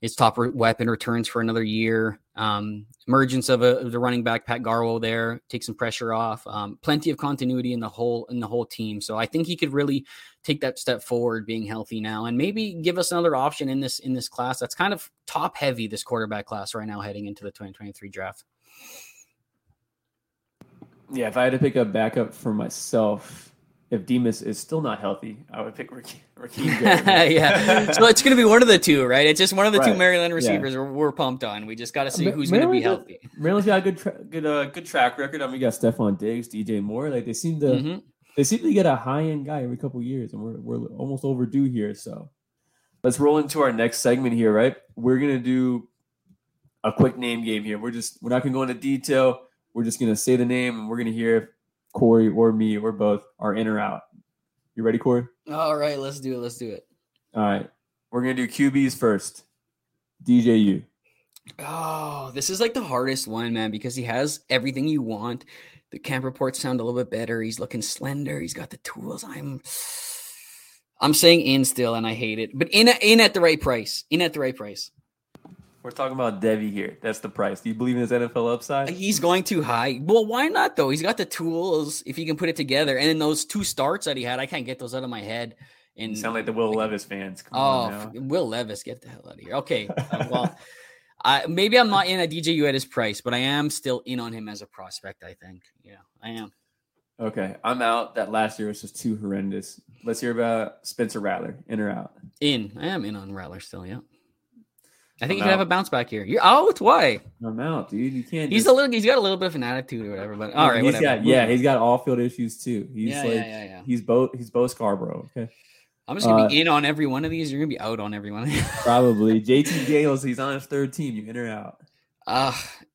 His top weapon returns for another year. Um, emergence of, a, of the running back Pat Garwo there takes some pressure off. Um, plenty of continuity in the whole in the whole team. So I think he could really take that step forward, being healthy now, and maybe give us another option in this in this class. That's kind of top heavy this quarterback class right now, heading into the 2023 draft. Yeah, if I had to pick a backup for myself, if Demus is still not healthy, I would pick Rakim. yeah, so it's going to be one of the two, right? It's just one of the right. two Maryland receivers yeah. we're, we're, pumped on. We just got to see who's going to be healthy. Maryland's got a good, tra- good, uh, good track record. I mean, we got Stefon Diggs, DJ Moore. Like they seem to, mm-hmm. They seem to get a high end guy every couple years, and we're we're almost overdue here. So let's roll into our next segment here. Right, we're gonna do a quick name game here. We're just we're not gonna go into detail. We're just gonna say the name, and we're gonna hear if Corey or me or both are in or out. You ready, Corey? All right, let's do it. Let's do it. All right, we're gonna do QBs first. DJU. Oh, this is like the hardest one, man, because he has everything you want. The camp reports sound a little bit better. He's looking slender. He's got the tools. I'm I'm saying in still, and I hate it, but in in at the right price. In at the right price. We're talking about Devy here. That's the price. Do you believe in his NFL upside? He's going too high. Well, why not though? He's got the tools if he can put it together. And then those two starts that he had, I can't get those out of my head. And you sound like the Will Levis fans. Come oh, Will Levis, get the hell out of here. Okay, uh, well. I, maybe I'm not in a DJU at his price, but I am still in on him as a prospect. I think, yeah, I am. Okay, I'm out. That last year was just too horrendous. Let's hear about Spencer Rattler. In or out? In. I am in on Rattler still. Yeah. I think I'm he could have a bounce back here. You're out. Why? I'm out, dude. You can't. He's just... a little. He's got a little bit of an attitude or whatever. But all right, he's whatever. got yeah. He's got all field issues too. He's yeah, like yeah, yeah, yeah. he's both. He's both Scarborough. Okay. I'm just gonna uh, be in on every one of these. You're gonna be out on every one. Of these. probably JT Daniels. He's on his third team. You in or out? Uh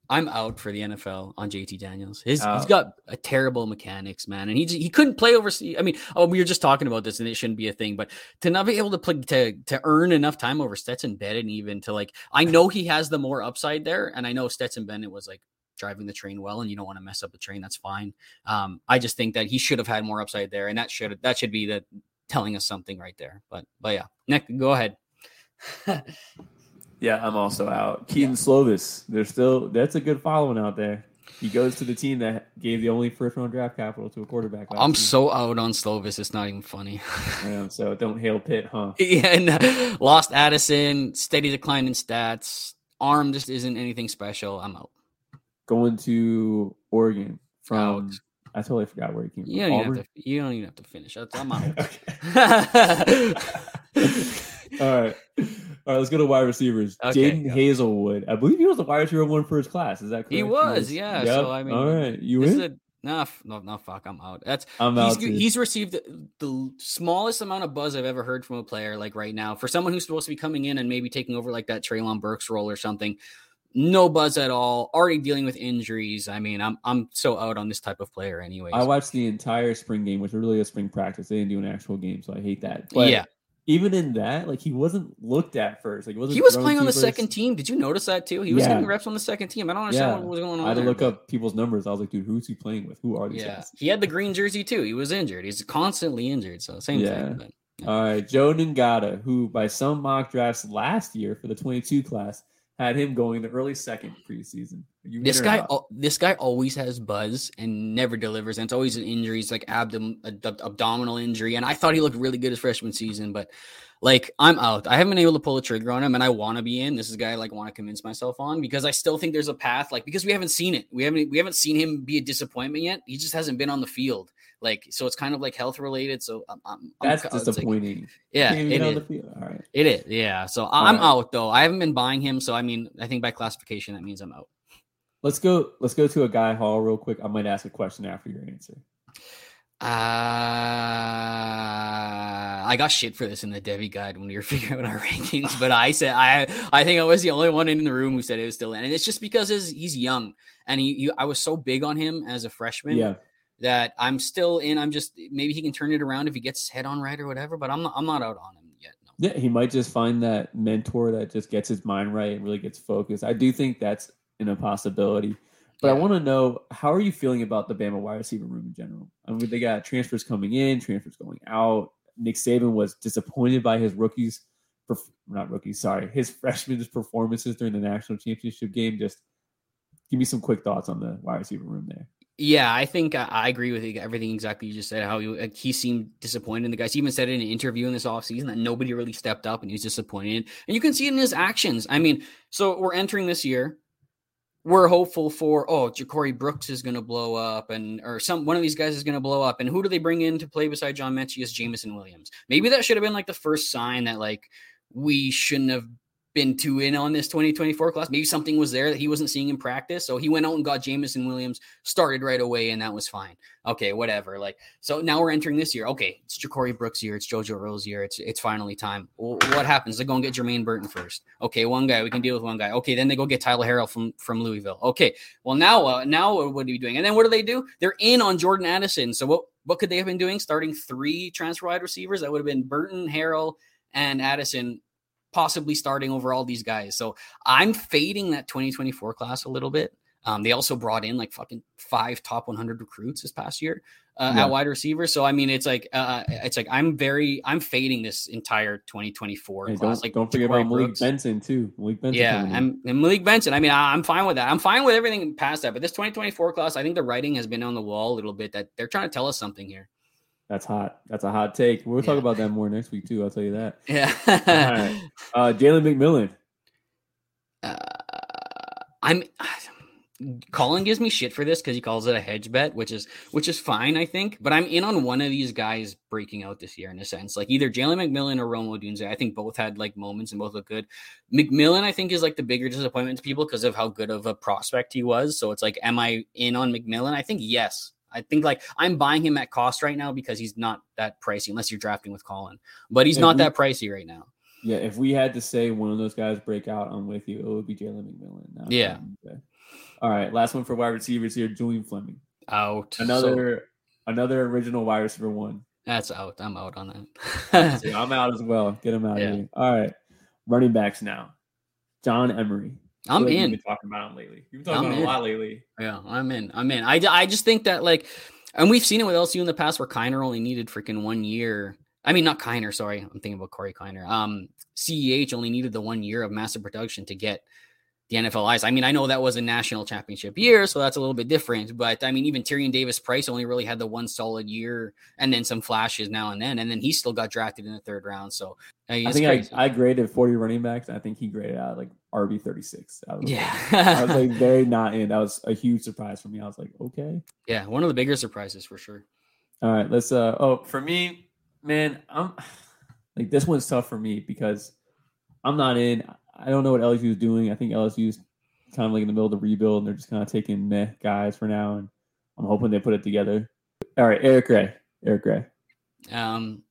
I'm out for the NFL on JT Daniels. His, he's got a terrible mechanics, man, and he he couldn't play overseas. I mean, oh, we were just talking about this, and it shouldn't be a thing, but to not be able to play to to earn enough time over Stetson Bennett, even to like, I know he has the more upside there, and I know Stetson Bennett was like driving the train well, and you don't want to mess up the train. That's fine. Um, I just think that he should have had more upside there, and that should that should be the telling us something right there. But but yeah, Nick, go ahead. yeah, I'm also out. Kedon yeah. Slovis, there's still that's a good following out there. He goes to the team that gave the only first round draft capital to a quarterback. I'm so out on Slovis. It's not even funny. so don't hail Pitt, huh? yeah, and, uh, lost Addison, steady decline in stats. Arm just isn't anything special. I'm out. Going to Oregon from out. I totally forgot where he came you from. Don't to, you don't even have to finish. I'm out. All right. All right, let's go to wide receivers. Okay, Jadon Haselwood. I believe he was the wide receiver one for his class. Is that correct? He was, yeah. Yep. So I mean, all right, you in? A, nah, no, no, fuck, I'm out. That's I'm he's, out. He's received the, the smallest amount of buzz I've ever heard from a player. Like right now, for someone who's supposed to be coming in and maybe taking over like that Treylon Burks role or something no buzz at all. Already dealing with injuries. I mean, I'm I'm so out on this type of player anyway. I watched the entire spring game, which was really a spring practice. They didn't do an actual game, so I hate that. But yeah. Even in that, like he wasn't looked at first. Like he wasn't. He was playing on the first. second team. Did you notice that too? He was yeah. getting reps on the second team. I don't understand yeah. what was going on. I had to look up people's numbers. I was like, dude, who's he playing with? Who are these yeah. guys? He had the green jersey too. He was injured. He's constantly injured. So same yeah. thing. But, yeah. All right, Joe Ngata, who by some mock drafts last year for the 22 class had him going the early second preseason. You this guy, this guy always has buzz and never delivers, and it's always an injury. It's like abdom- ab- abdominal injury, and I thought he looked really good his freshman season, but like I'm out. I haven't been able to pull a trigger on him, and I want to be in. This is a guy I like want to convince myself on because I still think there's a path. Like because we haven't seen it, we haven't we haven't seen him be a disappointment yet. He just hasn't been on the field. Like so, it's kind of like health related. So I'm, I'm that's I'm, disappointing. Like, yeah, it is. All right, it is. Yeah, so I'm right. out though. I haven't been buying him, so I mean, I think by classification that means I'm out. Let's go. Let's go to Agiye Hall real quick. I might ask a question after your answer. Uh, I got shit for this in the Devy guide when we were figuring out our rankings, but I said I I think I was the only one in the room who said it was still in, and it's just because he's young and he, he I was so big on him as a freshman. Yeah that I'm still in. I'm just maybe he can turn it around if he gets his head on right or whatever. But I'm not, I'm not out on him yet. No. Yeah, he might just find that mentor that just gets his mind right and really gets focused. I do think that's in a possibility. But yeah. I want to know how are you feeling about the Bama wide receiver room in general? I mean, they got transfers coming in, transfers going out. Nick Saban was disappointed by his rookies, not rookies, sorry, his freshmen's performances during the national championship game. Just give me some quick thoughts on the wide receiver room there. Yeah, I think I, agree with everything exactly you just said. How he, he seemed disappointed in the guys. He even said in an interview in this offseason that nobody really stepped up and he was disappointed. And you can see it in his actions. I mean, so we're entering this year. We're hopeful for oh, Ja'Corey Brooks is going to blow up, and or some one of these guys is going to blow up. And who do they bring in to play beside John Metchie is Jameson Williams. Maybe that should have been like the first sign that like we shouldn't have been too in on this 2024 class. Maybe something was there that he wasn't seeing in practice. So he went out and got Jameson Williams, started right away, and that was fine. Okay, whatever. Like, so now we're entering this year. Okay, it's Ja'Corey Brooks' year, it's JoJo Earle's year. It's it's finally time. What happens? They go and get Jermaine Burton first. Okay, one guy, we can deal with one guy. Okay, then they go get Tyler Harrell from from Louisville. Okay, well now uh, now what are you doing? And then what do they do? They're in on Jordan Addison. So what what could they have been doing? Starting three transfer wide receivers? That would have been Burton, Harrell, and Addison possibly starting over all these guys. So I'm fading that 2024 class a little bit. Um, they also brought in like fucking five top 100 recruits this past year uh, yeah. at wide receiver. So I mean, it's like uh, it's like I'm very I'm fading this entire 2024 hey, class. Don't, like don't forget about Malik Brooks. Benson too. Malik Benson. Yeah, and, and, Malik Benson. I mean, I, am fine with that. I'm fine with everything past that. But this 2024 class, I think the writing has been on the wall a little bit that they're trying to tell us something here. That's hot. That's a hot take. We'll yeah. talk about that more next week too. I'll tell you that. Yeah. uh, Jalen McMillan. Uh, I'm. Colin gives me shit for this because he calls it a hedge bet, which is which is fine, I think. But I'm in on one of these guys breaking out this year in a sense, like either Jalen McMillan or Rome Odunze. I think both had like moments and both look good. McMillan, I think, is like the bigger disappointment to people because of how good of a prospect he was. So it's like, am I in on McMillan? I think yes. I think like I'm buying him at cost right now because he's not that pricey unless you're drafting with Colin, but he's if not we, that pricey right now. Yeah, if we had to say one of those guys break out, I'm with you. It would be Jalen McMillan. Yeah. Okay. All right, last one for wide receivers here. Julian Fleming out. Another so, another original wide receiver one. That's out. I'm out on that. I'm out as well. Get him out yeah. of here. All right, running backs now. John Emery. I'm like in. You've been talking about him lately. You've been talking I'm about him a lot lately. Yeah, I'm in. I'm in. I, I just think that like, and we've seen it with LSU in the past where Kiner only needed freaking one year. I mean, not Kiner. Sorry, I'm thinking about Corey Kiner. Um, CEH only needed the one year of massive production to get the NFL ice. I mean, I know that was a national championship year, so that's a little bit different. But I mean, even Tyrion Davis Price only really had the one solid year and then some flashes now and then. And then he still got drafted in the third round. So I, I think I, I, graded 40 running backs. I think he graded out like RB 36. yeah. I was like very not in. That was a huge surprise for me. I was like, okay. Yeah. One of the bigger surprises for sure. All right. Let's, uh, oh, for me, man, I'm like, this one's tough for me because I'm not in. I don't know what LSU is doing. I think LSU is kind of like in the middle of the rebuild, and they're just kind of taking meh guys for now. And I'm hoping they put it together. All right, Eric Gray. Eric Gray. Um,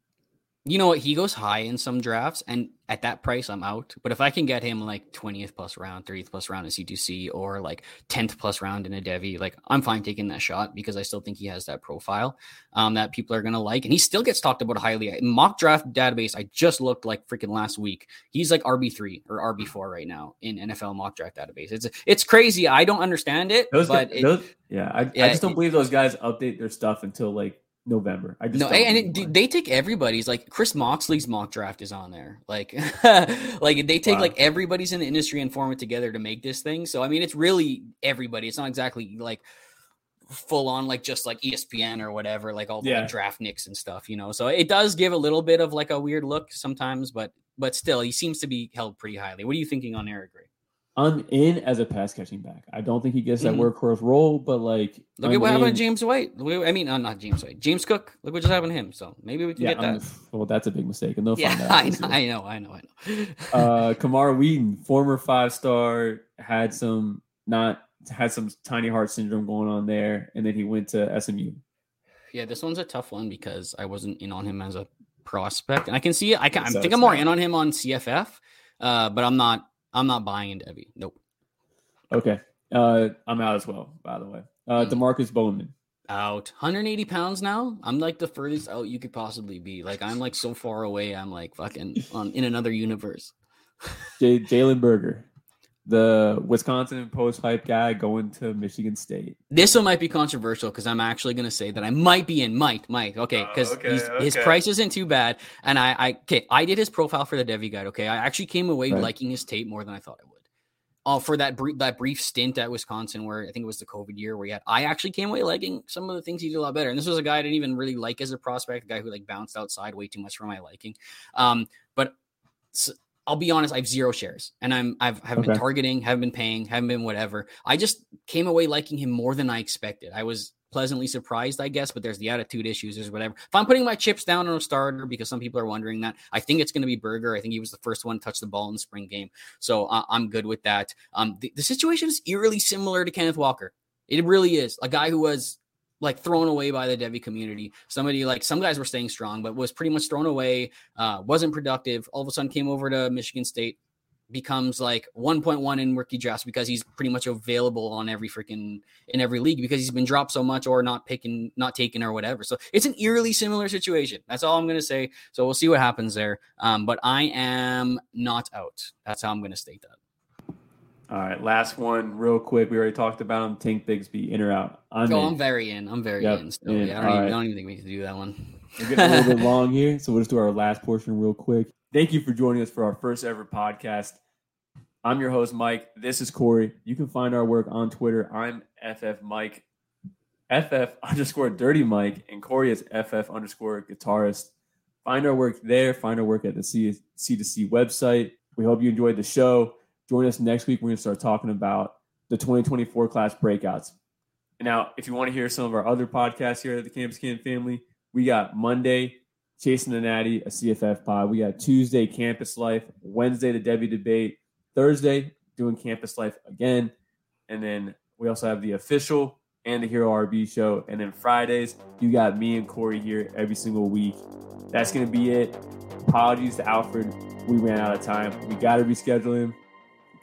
you know what? He goes high in some drafts, and at that price, I'm out. But if I can get him like 20th plus round, 30th plus round in C2C, or like 10th plus round in a Devy, like I'm fine taking that shot because I still think he has that profile um, that people are going to like. And he still gets talked about highly. Mock draft database, I just looked like freaking last week. He's like RB3 or RB4 right now in NFL mock draft database. It's it's crazy. I don't understand it. Those but guys, it, those, yeah, I, yeah, I just don't it, believe those guys update their stuff until like November. I just no, and it, they take everybody's like Chris Moxley's mock draft is on there. Like, like they take wow. like everybody's in the industry and form it together to make this thing. So I mean, it's really everybody. It's not exactly like full on like just like ESPN or whatever, like all the yeah. like, draft nicks and stuff, you know. So it does give a little bit of like a weird look sometimes, but but still, he seems to be held pretty highly. What are you thinking on Eric Gray? I'm in as a pass catching back. I don't think he gets that mm-hmm. workhorse role, but like look I'm at what in. happened to James White. I mean, uh, not James White, James Cook. Look what just happened to him. So maybe we can yeah, get that. well, that's a big mistake, and they'll yeah, find out. I know, I know, I know. uh, Camar Wheaton, former five star, had some not had some tiny heart syndrome going on there, and then he went to SMU. Yeah, this one's a tough one because I wasn't in on him as a prospect, and I can see I can. I think I'm more in on him on CFF, uh, but I'm not. I'm not buying into Devy. Nope. Okay. Uh, I'm out as well, by the way. Uh, mm. Demarkcus Bowman. Out. 180 pounds now. I'm like the furthest out you could possibly be. Like I'm like so far away. I'm like fucking on in another universe. J- Jalen Berger, the Wisconsin post hype guy going to Michigan State. This one might be controversial because I'm actually going to say that I might be in. Might, might. Okay, because uh, okay, okay. his price isn't too bad, and I, I, okay, I did his profile for the Devy guide. Okay, I actually came away right. liking his tape more than I thought I would uh, for that brief that brief stint at Wisconsin, where I think it was the COVID year, where he had I actually came away liking some of the things he did a lot better. And this was a guy I didn't even really like as a prospect, a guy who like bounced outside way too much for my liking. Um, but so, I'll be honest, I have zero shares, and I'm I've haven't okay. been targeting, haven't been paying, haven't been whatever. I just came away liking him more than I expected. I was pleasantly surprised, I guess. But there's the attitude issues, there's whatever. If I'm putting my chips down on a starter, because some people are wondering that, I think it's going to be Berger. I think he was the first one to touch the ball in the spring game, so uh, I'm good with that. Um, the, the situation is eerily similar to Kenneth Walker. It really is a guy who was like thrown away by the Devy community. Somebody like some guys were staying strong, but was pretty much thrown away. Uh, wasn't productive. All of a sudden, came over to Michigan State, becomes like 1.1 in rookie drafts because he's pretty much available on every freaking in every league because he's been dropped so much or not picking, not taken or whatever. So it's an eerily similar situation. That's all I'm gonna say. So we'll see what happens there. Um, but I am not out. That's how I'm gonna state that. All right, last one, real quick. We already talked about him. Tank Bigsby, in or out? I'm oh, in. I'm very in. I'm very yep, in. Still. In. Yeah, I don't, even, right. I don't, even, think we can do that one. We're getting a little bit long here, so we'll just do our last portion real quick. Thank you for joining us for our first ever podcast. I'm your host, Mike. This is Corey. You can find our work on Twitter. I'm FF Mike, FF underscore Dirty Mike, and Corey is FF underscore guitarist. Find our work there. Find our work at the C C2C website. We hope you enjoyed the show. Join us next week. We're going to start talking about the 2024 class breakouts. Now, if you want to hear some of our other podcasts here at the Campus Can family, we got Monday, Chasing the Natty, a CFF pod. We got Tuesday, Campus Life. Wednesday, the Devy Debate. Thursday, doing Campus Life again. And then we also have the official and the Hero RB show. And then Fridays, you got me and Corey here every single week. That's going to be it. Apologies to Alfred. We ran out of time. We got to reschedule him.